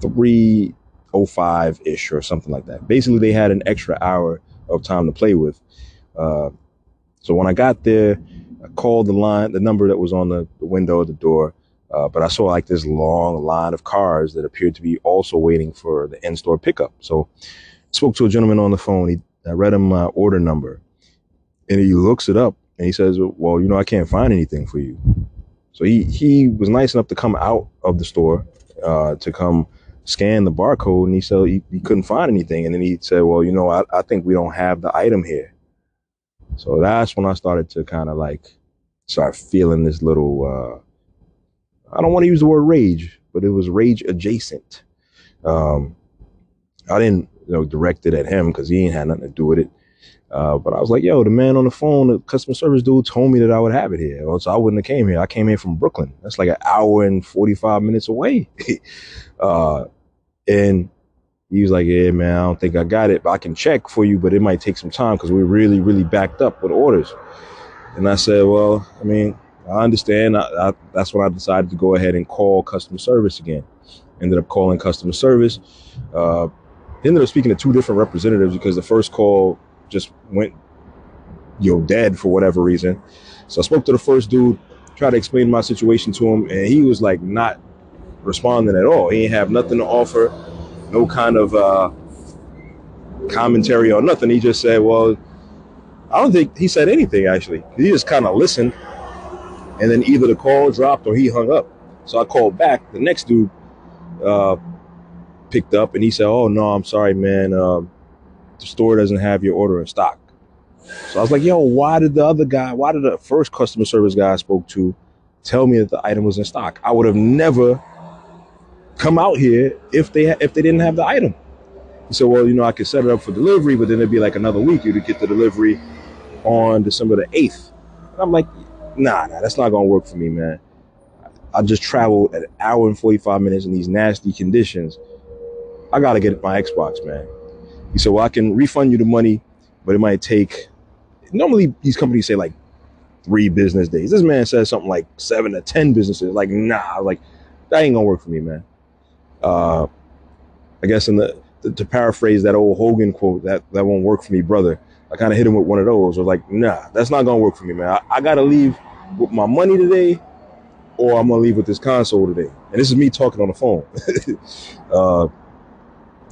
three oh five ish or something like that. Basically, they had an extra hour of time to play with. Uh, so when I got there, I called the line, the number that was on the, the window of the door. Uh, but I saw like this long line of cars that appeared to be also waiting for the in-store pickup. So I spoke to a gentleman on the phone. He, I read him my order number and he looks it up and he says, well, you know, I can't find anything for you. So he, he was nice enough to come out of the store, uh, to come scan the barcode and he said he, he, couldn't find anything. And then he said, well, you know, I, I think we don't have the item here. So that's when I started to kind of like start feeling this little, uh, I don't want to use the word rage, but it was rage adjacent. Um, I didn't, you know, direct it at him because he ain't had nothing to do with it. Uh, but I was like, yo, the man on the phone, the customer service dude told me that I would have it here. so I wouldn't have came here. I came here from Brooklyn. That's like an hour and 45 minutes away. uh, and he was like, yeah, man, I don't think I got it, but I can check for you, but it might take some time because we're really, really backed up with orders. And I said, well, I mean, I understand. I, I, that's when I decided to go ahead and call customer service again. Ended up calling customer service. Uh, ended up speaking to two different representatives because the first call just went, you know, dead for whatever reason. So I spoke to the first dude, tried to explain my situation to him, and he was like not responding at all. He didn't have nothing to offer no kind of uh, commentary or nothing. He just said, "Well, I don't think he said anything actually. He just kind of listened, and then either the call dropped or he hung up. So I called back. The next dude uh, picked up and he said, "Oh no, I'm sorry, man. Um, the store doesn't have your order in stock." So I was like, "Yo, why did the other guy? Why did the first customer service guy I spoke to tell me that the item was in stock? I would have never come out here if they if they didn't have the item." He said, "Well, you know, I could set it up for delivery, but then it'd be like another week. You'd get the delivery on December the eighth. And I'm like, "Nah, nah, that's not gonna work for me, man." I just traveled an hour and 45 minutes in these nasty conditions. I got to get my Xbox, man. He said, well, I can refund you the money, but it might take, normally these companies say like three business days. This man says something like seven to 10 businesses. Like, nah, like that ain't gonna work for me, man. Uh, I guess in the, to paraphrase that old Hogan quote, that, that won't work for me, brother. I kind of hit him with one of those. I was like, nah, that's not gonna work for me, man. I, I gotta leave with my money today or I'm gonna leave with this console today. And this is me talking on the phone. uh,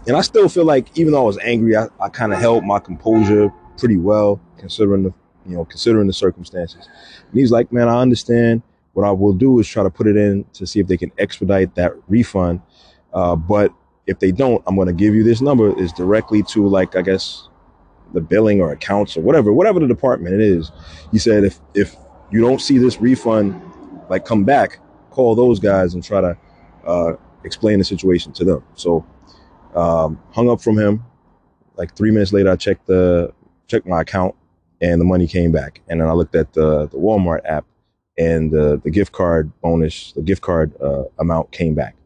and I still feel like even though I was angry, I, I kind of held my composure pretty well considering the you know considering the circumstances. And he's like, man, I understand. What I will do is try to put it in to see if they can expedite that refund. Uh, but if they don't, I'm going to give you this number is directly to like I guess the billing or accounts or whatever, whatever the department it is. He said if if you don't see this refund like come back, call those guys and try to uh, explain the situation to them. So um, hung up from him. Like three minutes later, I checked the checked my account and the money came back. And then I looked at the the Walmart app and the the gift card bonus, the gift card uh, amount came back.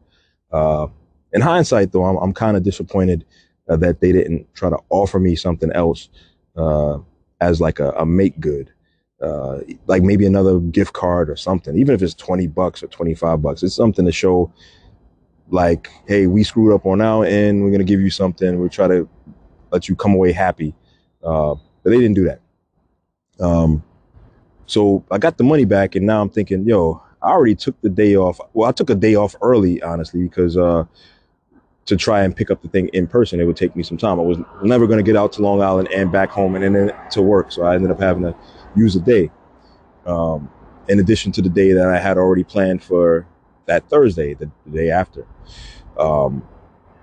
Uh, in hindsight, though, I'm, I'm kind of disappointed uh, that they didn't try to offer me something else uh, as like a, a make good uh, like maybe another gift card or something, even if it's 20 bucks or 25 bucks, it's something to show like, Hey, we screwed up on our end. We're going to give you something. We'll try to let you come away happy. Uh, but they didn't do that. Um, so I got the money back and now I'm thinking, yo, I already took the day off. Well, I took a day off early, honestly, because, uh, to try and pick up the thing in person, it would take me some time. I was never going to get out to Long Island and back home and then to work. So I ended up having to use a day. Um, in addition to the day that I had already planned for that Thursday, the, the day after. Um,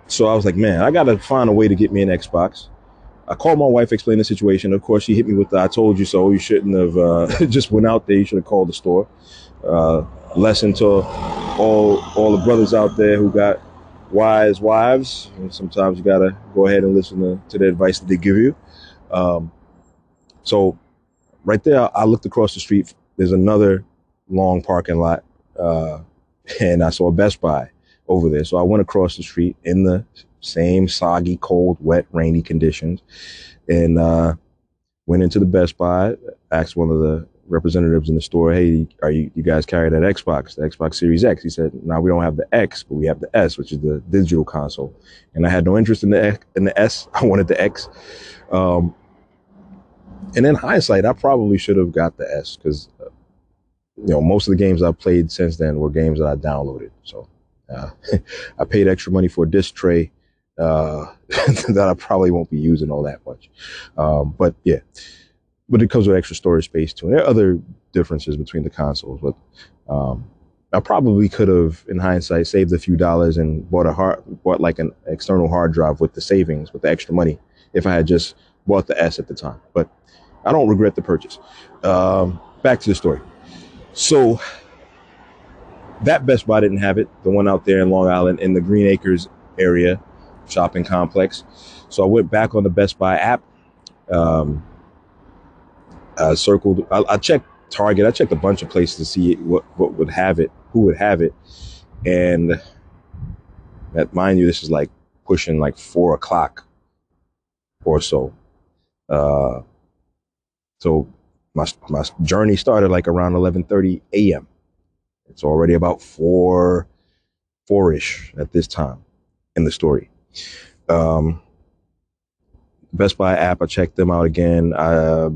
so I was like, man, I got to find a way to get me an Xbox. I called my wife, explained the situation. Of course, she hit me with the "I told you so." You shouldn't have uh, just went out there. You should have called the store. Uh, lesson to all all the brothers out there who got wise wives. And sometimes you gotta go ahead and listen to, to the advice that they give you. Um, so right there, I looked across the street. There's another long parking lot, uh, and I saw a Best Buy over there. So I went across the street in the same soggy, cold, wet, rainy conditions, and uh, went into the Best Buy. Asked one of the representatives in the store, "Hey, are you you guys carry that Xbox, the Xbox Series X?" He said, "No, we don't have the X, but we have the S, which is the digital console." And I had no interest in the X, in the S. I wanted the X. Um, and in hindsight, I probably should have got the S because, uh, you know, most of the games I've played since then were games that I downloaded. So uh, I paid extra money for a disc tray uh, that I probably won't be using all that much. Um, but yeah, but it comes with extra storage space too. And there are other differences between the consoles, but um, I probably could have, in hindsight, saved a few dollars and bought a hard, bought like an external hard drive with the savings, with the extra money, if I had just bought the S at the time. But I don't regret the purchase. Um, back to the story. So that Best Buy didn't have it. The one out there in Long Island in the Green Acres area shopping complex. So I went back on the Best Buy app. Um, I circled. I, I, checked Target. I checked a bunch of places to see what what would have it, who would have it, and that mind you, this is like pushing like four o'clock or so. Uh, so my my journey started like around 11:30 a.m. It's already about four four-ish at this time in the story. Um, Best Buy app, I checked them out again. Uh,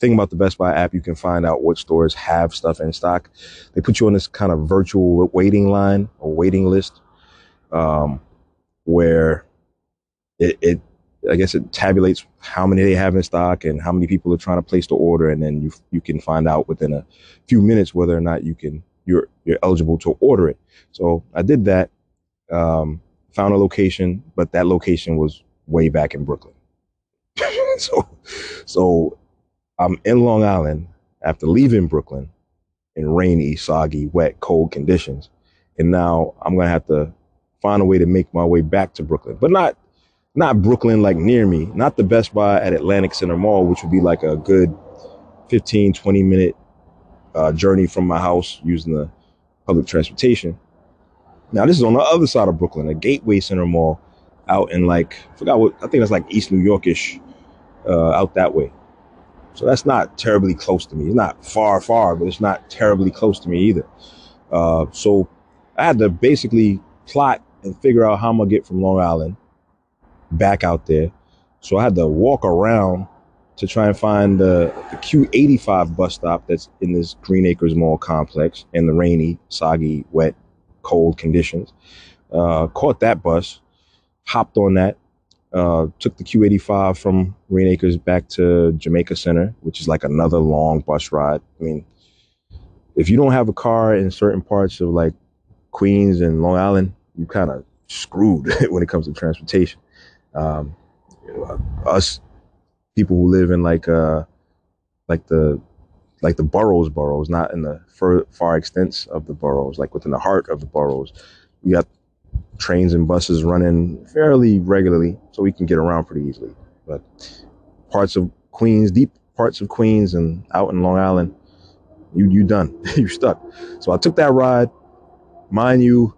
thing about the Best Buy app, you can find out what stores have stuff in stock. They put you on this kind of virtual waiting line or waiting list, um, where it, it I guess it tabulates how many they have in stock and how many people are trying to place the order, and then you you can find out within a few minutes whether or not you can you're you're eligible to order it. So I did that, um, found a location, but that location was way back in Brooklyn. so so I'm in Long Island after leaving Brooklyn in rainy, soggy, wet, cold conditions, and now I'm gonna have to find a way to make my way back to Brooklyn, but not not Brooklyn, like near me, not the Best Buy at Atlantic Center Mall, which would be like a good 15, 20 minute uh, journey from my house using the public transportation. Now, this is on the other side of Brooklyn, a Gateway Center Mall out in like, I forgot what, I think that's like East New Yorkish, uh, out that way. So that's not terribly close to me. It's not far, far, but it's not terribly close to me either. Uh, so I had to basically plot and figure out how I'm gonna get from Long Island back out there. So I had to walk around to try and find the, the Q85 bus stop that's in this Green Acres Mall complex in the rainy, soggy, wet, cold conditions. Uh, caught that bus, hopped on that, uh, took the Q85 from Green Acres back to Jamaica Center, which is like another long bus ride. I mean, if you don't have a car in certain parts of like Queens and Long Island, you kind of screwed when it comes to transportation. Um, us people who live in like uh like the like the boroughs boroughs not in the far, far extents of the boroughs like within the heart of the boroughs we got trains and buses running fairly regularly so we can get around pretty easily. But parts of queens deep parts of queens and out in long island you you done you're stuck. So i took that ride. Mind you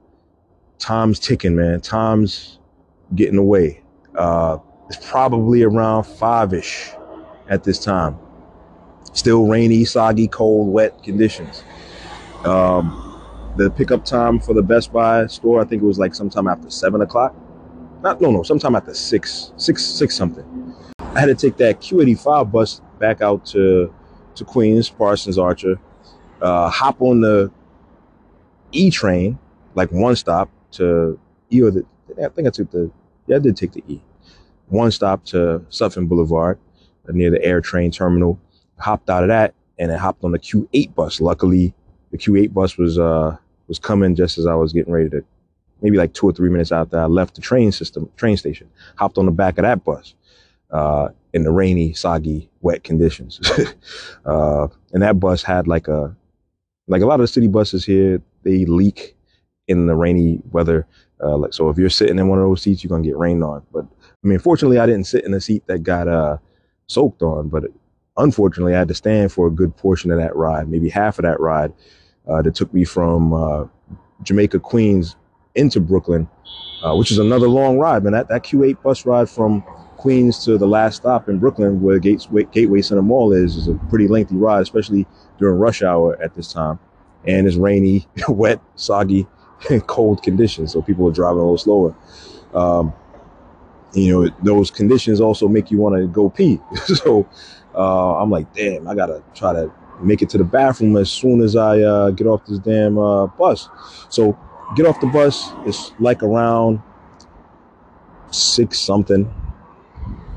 time's ticking man. Time's getting away. Uh it's probably around five ish at this time. Still rainy, soggy, cold, wet conditions. Um, the pickup time for the Best Buy store, I think it was like sometime after seven o'clock. Not no no, sometime after six, six, six something. I had to take that Q85 bus back out to to Queens, Parsons Archer, uh, hop on the E train, like one stop to E or the I think I took the yeah, I did take the E one stop to Sutphin Boulevard near the AirTrain terminal. Hopped out of that and then hopped on the Q8 bus. Luckily, the Q8 bus was uh was coming just as I was getting ready to, maybe like two or three minutes after I left the train system, train station. Hopped on the back of that bus uh, in the rainy, soggy, wet conditions. uh, and that bus had like a like a lot of the city buses here, they leak in the rainy weather. Uh, like so, if you're sitting in one of those seats, you're gonna get rained on. But I mean, fortunately, I didn't sit in a seat that got uh, soaked on, but unfortunately, I had to stand for a good portion of that ride, maybe half of that ride uh, that took me from uh, Jamaica, Queens into Brooklyn, uh, which is another long ride, man. That, that Q8 bus ride from Queens to the last stop in Brooklyn, where Gateway, Gateway Center Mall is, is a pretty lengthy ride, especially during rush hour at this time. And it's rainy, wet, soggy, and cold conditions, so people are driving a little slower. Um, you know, those conditions also make you want to go pee. so uh, I'm like, damn, I gotta try to make it to the bathroom as soon as I uh, get off this damn uh, bus. So get off the bus. It's like around six something.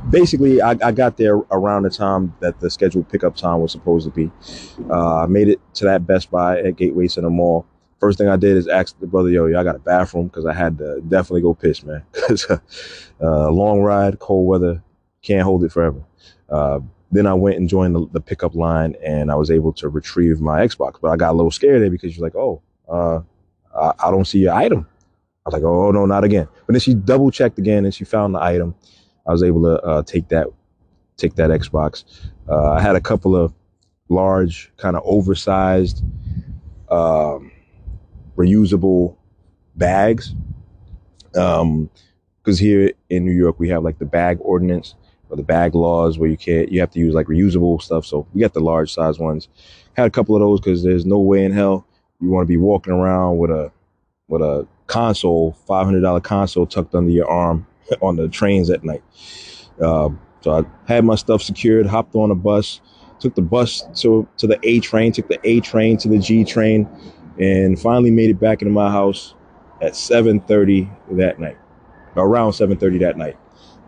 Basically, I, I got there around the time that the scheduled pickup time was supposed to be. Uh, I made it to that Best Buy at Gateway Center Mall first thing I did is ask the brother, yo, yo, I got a bathroom because I had to definitely go piss, man. Because uh, long ride, cold weather, can't hold it forever. Then I went and joined the, the, pickup line and I was able to retrieve my Xbox. But I got a little scared there because you're like, oh, uh, I, I, don't see your item. I was like, oh, no, not again. But then she double checked again and she found the item. I was able to uh, take that take that Xbox. Uh, I had a couple of large, kind of oversized um, reusable bags. Um, because here in New York we have like the bag ordinance or the bag laws where you can't you have to use like reusable stuff. So we got the large size ones. Had a couple of those because there's no way in hell you want to be walking around with a with a console, five hundred dollar console tucked under your arm on the trains at night. Uh, so I had my stuff secured, hopped on a bus, took the bus to to the A train, took the A train to the G train, and finally made it back into my house at 7:30 that night, around 7:30 that night.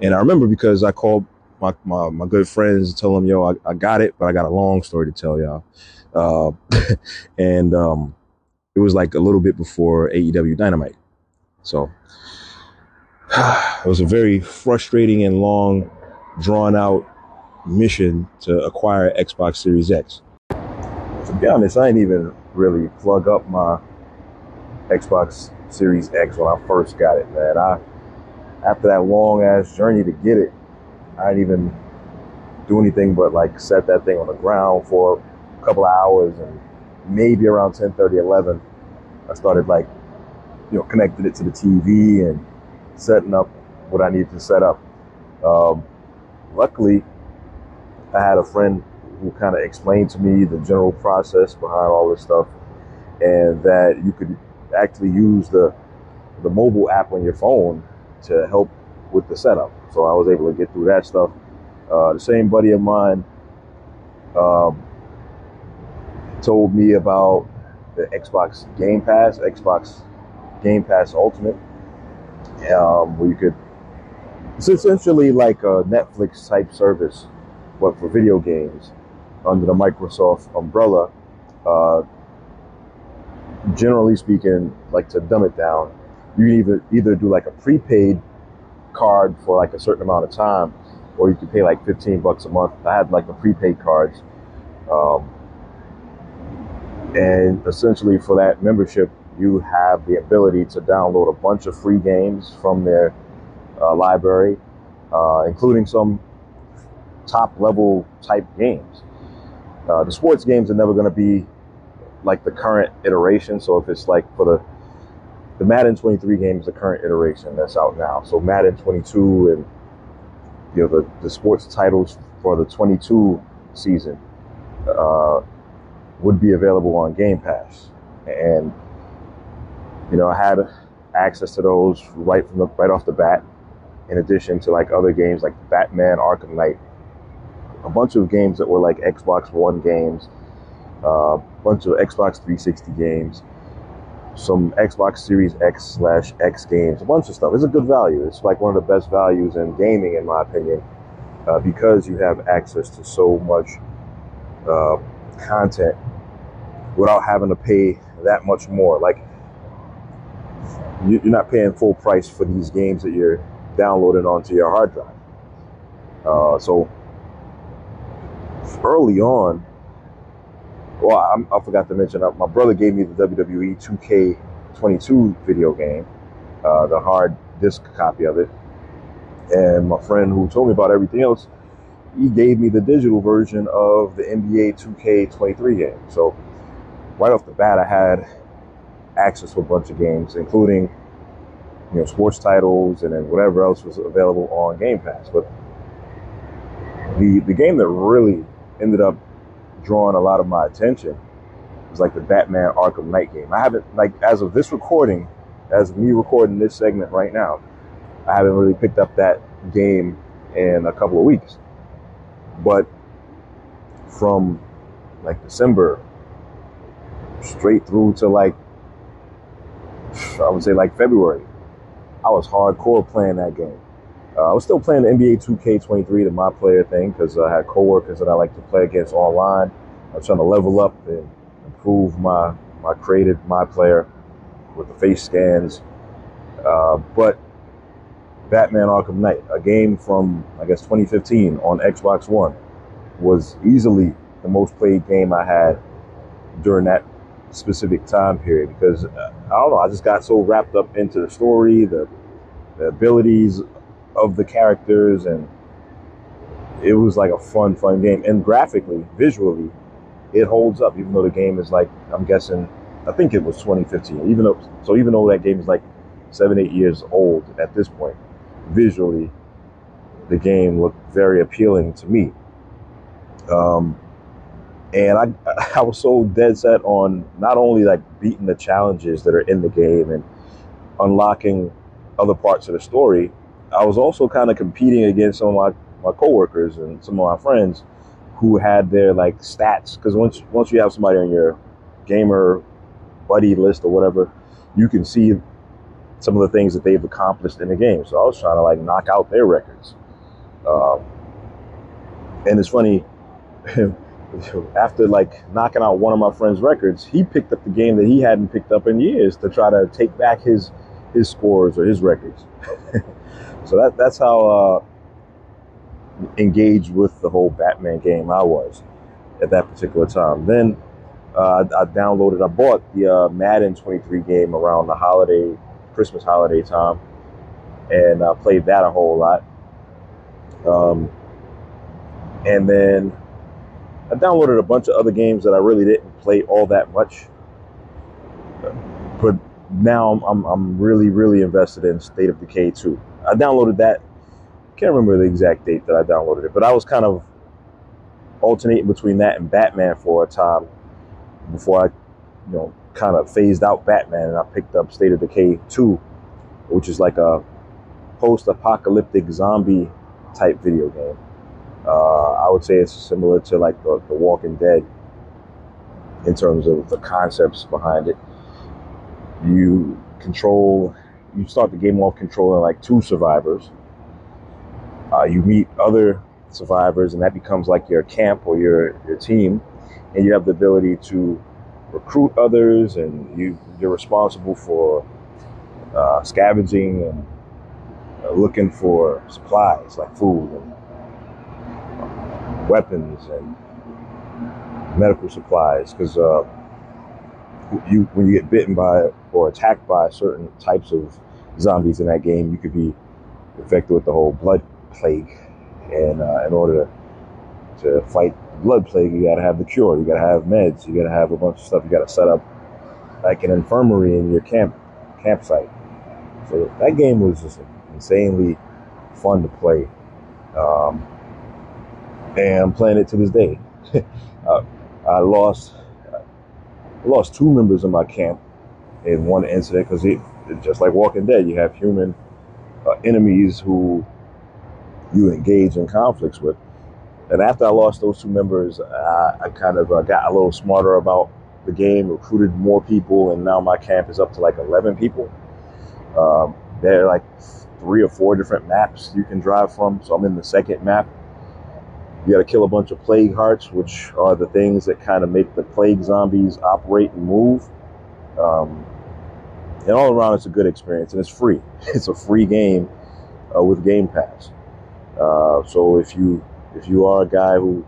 And I remember because I called my, my, my good friends and told them, yo, I, I got it, but I got a long story to tell y'all. Uh, and um, it was like a little bit before AEW Dynamite. So it was a very frustrating and long, drawn out mission to acquire Xbox Series X. To be honest, I didn't even really plug up my Xbox Series X when I first got it, man. I after that long ass journey to get it, I didn't even do anything but like set that thing on the ground for a couple of hours and maybe around 10 30 11 i started like you know connected it to the tv and setting up what i needed to set up um, luckily i had a friend who kind of explained to me the general process behind all this stuff and that you could actually use the the mobile app on your phone to help with the setup. So I was able to get through that stuff. Uh, the same buddy of mine um, told me about the Xbox Game Pass, Xbox Game Pass Ultimate, um, where you could. It's essentially like a Netflix type service, but for video games under the Microsoft umbrella. Uh, generally speaking, like to dumb it down, you can either either do like a prepaid card for like a certain amount of time, or you could pay like 15 bucks a month. I had like the prepaid cards. Um, and essentially for that membership, you have the ability to download a bunch of free games from their uh, library, uh, including some top level type games. Uh, the sports games are never going to be like the current iteration. So if it's like for the the Madden 23 game is the current iteration that's out now. So Madden 22 and you know the, the sports titles for the 22 season uh, would be available on Game Pass, and you know I had access to those right from the right off the bat. In addition to like other games like Batman Arkham Knight, a bunch of games that were like Xbox One games, a uh, bunch of Xbox 360 games, some Xbox Series X slash X games, a bunch of stuff. It's a good value. It's like one of the best values in gaming, in my opinion, uh, because you have access to so much uh, content without having to pay that much more. Like you're not paying full price for these games that you're downloading onto your hard drive. Uh, so early on, well, I, I forgot to mention, uh, my brother gave me the WWE 2K22 video game, uh, the hard disk copy of it. And my friend who told me about everything else, he gave me the digital version of the NBA 2K23 game. So right off the bat, I had access to a bunch of games, including you know sports titles and then whatever else was available on Game Pass. But the the game that really ended up drawing a lot of my attention was like the Batman Arkham Knight game. I haven't like as of this recording, as me recording this segment right now, I haven't really picked up that game in a couple of weeks. But from like December straight through to like I would say like February, I was hardcore playing that game. Uh, I was still playing the NBA 2K23, the my player thing, because I had coworkers that I like to play against online. I was trying to level up and improve my my created my player with the face scans. Uh, but Batman Arkham Knight, a game from I guess 2015 on Xbox One, was easily the most played game I had during that specific time period because uh, I don't know, I just got so wrapped up into the story, the, the abilities of the characters, and it was like a fun, fun game. And graphically, visually, it holds up, even though the game is like I'm guessing, I think it was 2015. Even though, so even though that game is like seven, eight years old at this point, visually, the game looked very appealing to me. Um, and I, I was so dead set on not only like beating the challenges that are in the game and unlocking other parts of the story, I was also kind of competing against some of my, my coworkers and some of my friends who had their like stats. Because once once you have somebody on your gamer buddy list or whatever, you can see some of the things that they've accomplished in the game. So I was trying to like knock out their records. Um, and it's funny, after like knocking out one of my friend's records, he picked up the game that he hadn't picked up in years to try to take back his his scores or his records. so that that's how uh, engaged with the whole Batman game I was at that particular time. Then uh, I downloaded, I bought the uh, Madden 23 game around the holiday, Christmas holiday time, and I played that a whole lot. Um, and then I downloaded a bunch of other games that I really didn't play all that much. But now I'm, I'm, I'm really, really invested in State of Decay 2. I downloaded that. Can't remember the exact date that I downloaded it, but I was kind of alternating between that and Batman for a time before I, you know, kind of phased out Batman and I picked up State of Decay 2, which is like a post-apocalyptic zombie type video game. Uh, I would say it's similar to like the, the Walking Dead in terms of the concepts behind it. You control, you start the game off controlling like two survivors. Uh, you meet other survivors, and that becomes like your camp or your your team, and you have the ability to recruit others, and you you're responsible for uh, scavenging and uh, looking for supplies like food and weapons and medical supplies because uh, you when you get bitten by or attacked by certain types of zombies in that game, you could be infected with the whole blood plague and uh, in order to, to fight blood plague, you got to have the cure. You got to have meds. You got to have a bunch of stuff. You got to set up like an infirmary in your camp campsite. So that game was just insanely fun to play, um, and I'm playing it to this day. uh, I lost I lost two members of my camp in one incident because it just like Walking Dead, you have human uh, enemies who you engage in conflicts with. And after I lost those two members, I, I kind of uh, got a little smarter about the game, recruited more people, and now my camp is up to like 11 people. Um, there are like three or four different maps you can drive from. So I'm in the second map. You got to kill a bunch of plague hearts, which are the things that kind of make the plague zombies operate and move. Um, and all around, it's a good experience, and it's free. It's a free game uh, with Game Pass. Uh, so if you if you are a guy who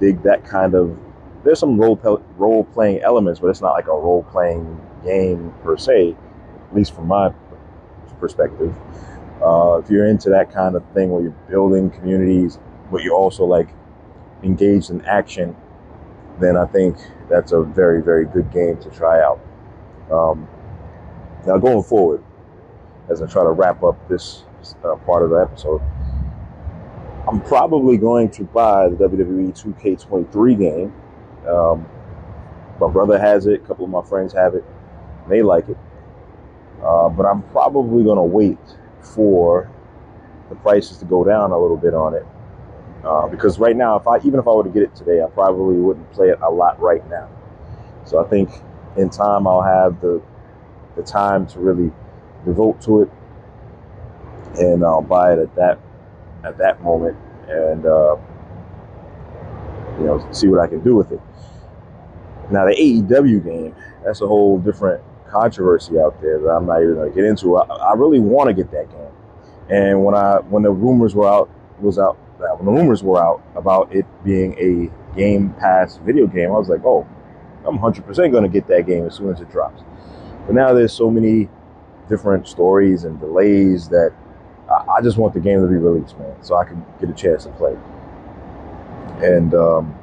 dig that kind of there's some role role playing elements, but it's not like a role playing game per se, at least from my perspective. Uh, if you're into that kind of thing where you're building communities, but you're also like engaged in action, then I think that's a very very good game to try out. Um, now going forward, as I try to wrap up this uh, part of the episode. I'm probably going to buy the WWE 2K23 game. Um, my brother has it, a couple of my friends have it, they like it. Uh, but I'm probably going to wait for the prices to go down a little bit on it. Uh, because right now, if I even if I were to get it today, I probably wouldn't play it a lot right now. So I think in time I'll have the the time to really devote to it, and I'll buy it at that at that moment and uh, you know see what I can do with it. Now the AEW game, that's a whole different controversy out there that I'm not even to get into. I, I really want to get that game, and when I when the rumors were out was out when the rumors were out about it being a Game Pass video game, I was like, oh, I'm 100% going to get that game as soon as it drops. But now there's so many different stories and delays that I, just want the game to be released, man, so I can get a chance to play. And um,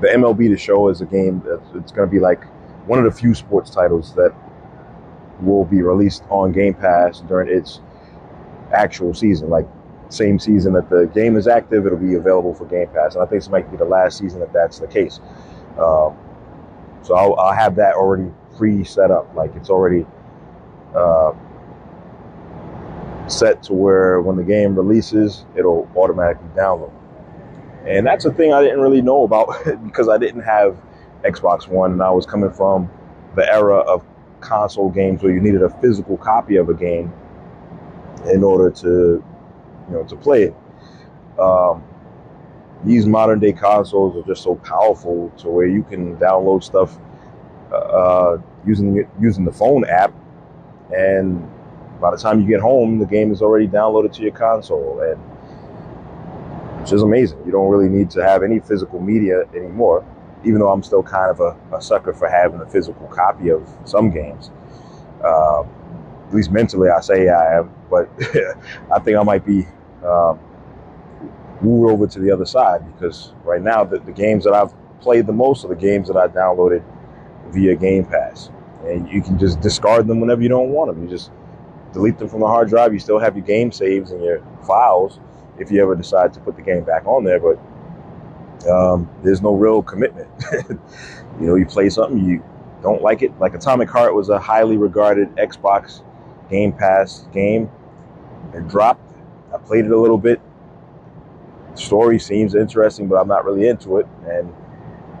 the MLB The Show is a game that's it's going to be like one of the few sports titles that will be released on Game Pass during its actual season. Like same season that the game is active, it'll be available for Game Pass. And I think this might be the last season that that's the case. Um, so I'll, I'll, have that already pre-set up. Like it's already uh, set to where when the game releases, it'll automatically download. And that's a thing I didn't really know about because I didn't have Xbox One and I was coming from the era of console games where you needed a physical copy of a game in order to, you know, to play it. Um, these modern day consoles are just so powerful to where you can download stuff uh, using using the phone app, and by the time you get home, the game is already downloaded to your console, and which is amazing. You don't really need to have any physical media anymore, even though I'm still kind of a, a sucker for having a physical copy of some games. Uh, at least mentally, I say I am, but I think I might be um, moved over to the other side because right now the, the games that I've played the most are the games that I downloaded via Game Pass, and you can just discard them whenever you don't want them. You just delete them from the hard drive. You still have your game saves and your files if you ever decide to put the game back on there, but um, there's no real commitment. you know, you play something, you don't like it. Like Atomic Heart was a highly regarded Xbox Game Pass game. It dropped. I played it a little bit. The story seems interesting, but I'm not really into it. And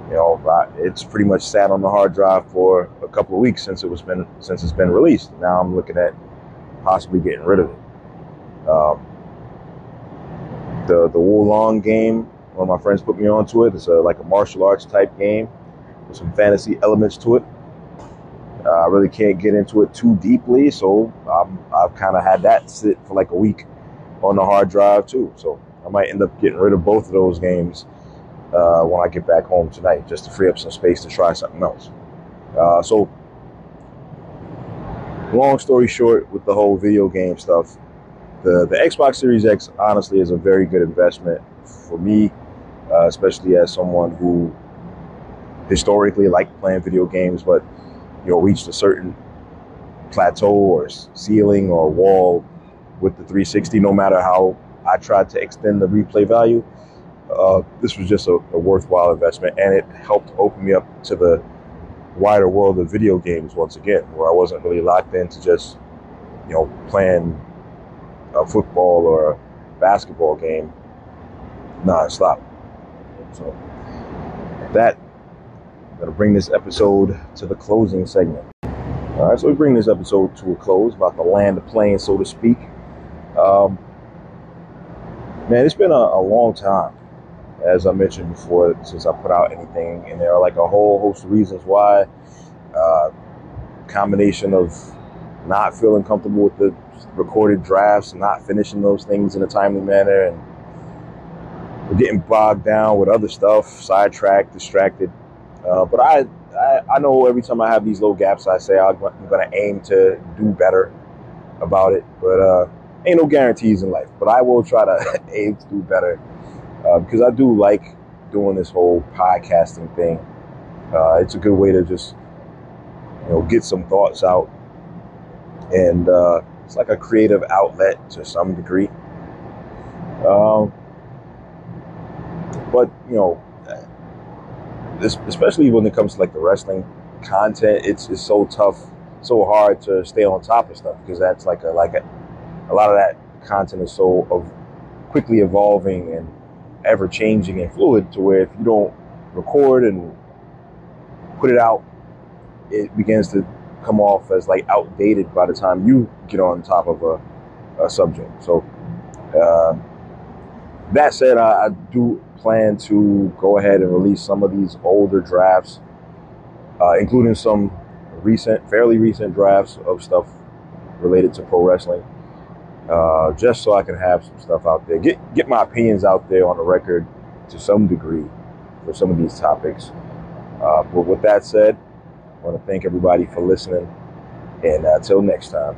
you know, it's pretty much sat on the hard drive for a couple of weeks since it was been since it's been released. Now I'm looking at possibly getting rid of it. Um, the the Wo Long game, one of my friends put me onto it. It's a, like a martial arts type game with some fantasy elements to it. Uh, I really can't get into it too deeply, so I'm, I've kind of had that sit for like a week on the hard drive too. So I might end up getting rid of both of those games uh, when I get back home tonight, just to free up some space to try something else. Uh, so, long story short, with the whole video game stuff, the the Xbox Series X honestly is a very good investment for me, uh, especially as someone who historically liked playing video games, but you know reached a certain plateau or ceiling or wall with the 360. No matter how I tried to extend the replay value, uh, this was just a, a, worthwhile investment, and it helped open me up to the wider world of video games once again, where I wasn't really locked into just you know playing a football or a basketball game non-stop. So that I'm gonna bring this episode to the closing segment. All right, so we bring this episode to a close, about the land of plane, so to speak. Um, man, it's been a, a long time as I mentioned before, since I put out anything, and there are like a whole host of reasons why. Uh, combination of not feeling comfortable with the recorded drafts, not finishing those things in a timely manner, and getting bogged down with other stuff, sidetracked, distracted. Uh, but I, I, I, know every time I have these little gaps, I say I'm going to aim to do better about it. But uh, ain't no guarantees in life. But I will try to aim to do better uh, because I do like doing this whole podcasting thing. Uh, it's a good way to just you know get some thoughts out, and uh, it's like a creative outlet to some degree. Um, but you know, this, especially when it comes to like the wrestling content, it's it's so tough, so hard to stay on top of stuff because that's like a like a, a lot of that content is so of quickly evolving and ever changing and fluid to where if you don't record and put it out, it begins to come off as like outdated by the time you get on top of a, a subject. So, uh, that said, I, I, do plan to go ahead and release some of these older drafts, uh, including some recent, fairly recent drafts of stuff related to pro wrestling uh, just so I can have some stuff out there. Get get my opinions out there on the record to some degree for some of these topics. Uh, but with that said, I want to thank everybody for listening, and until next time.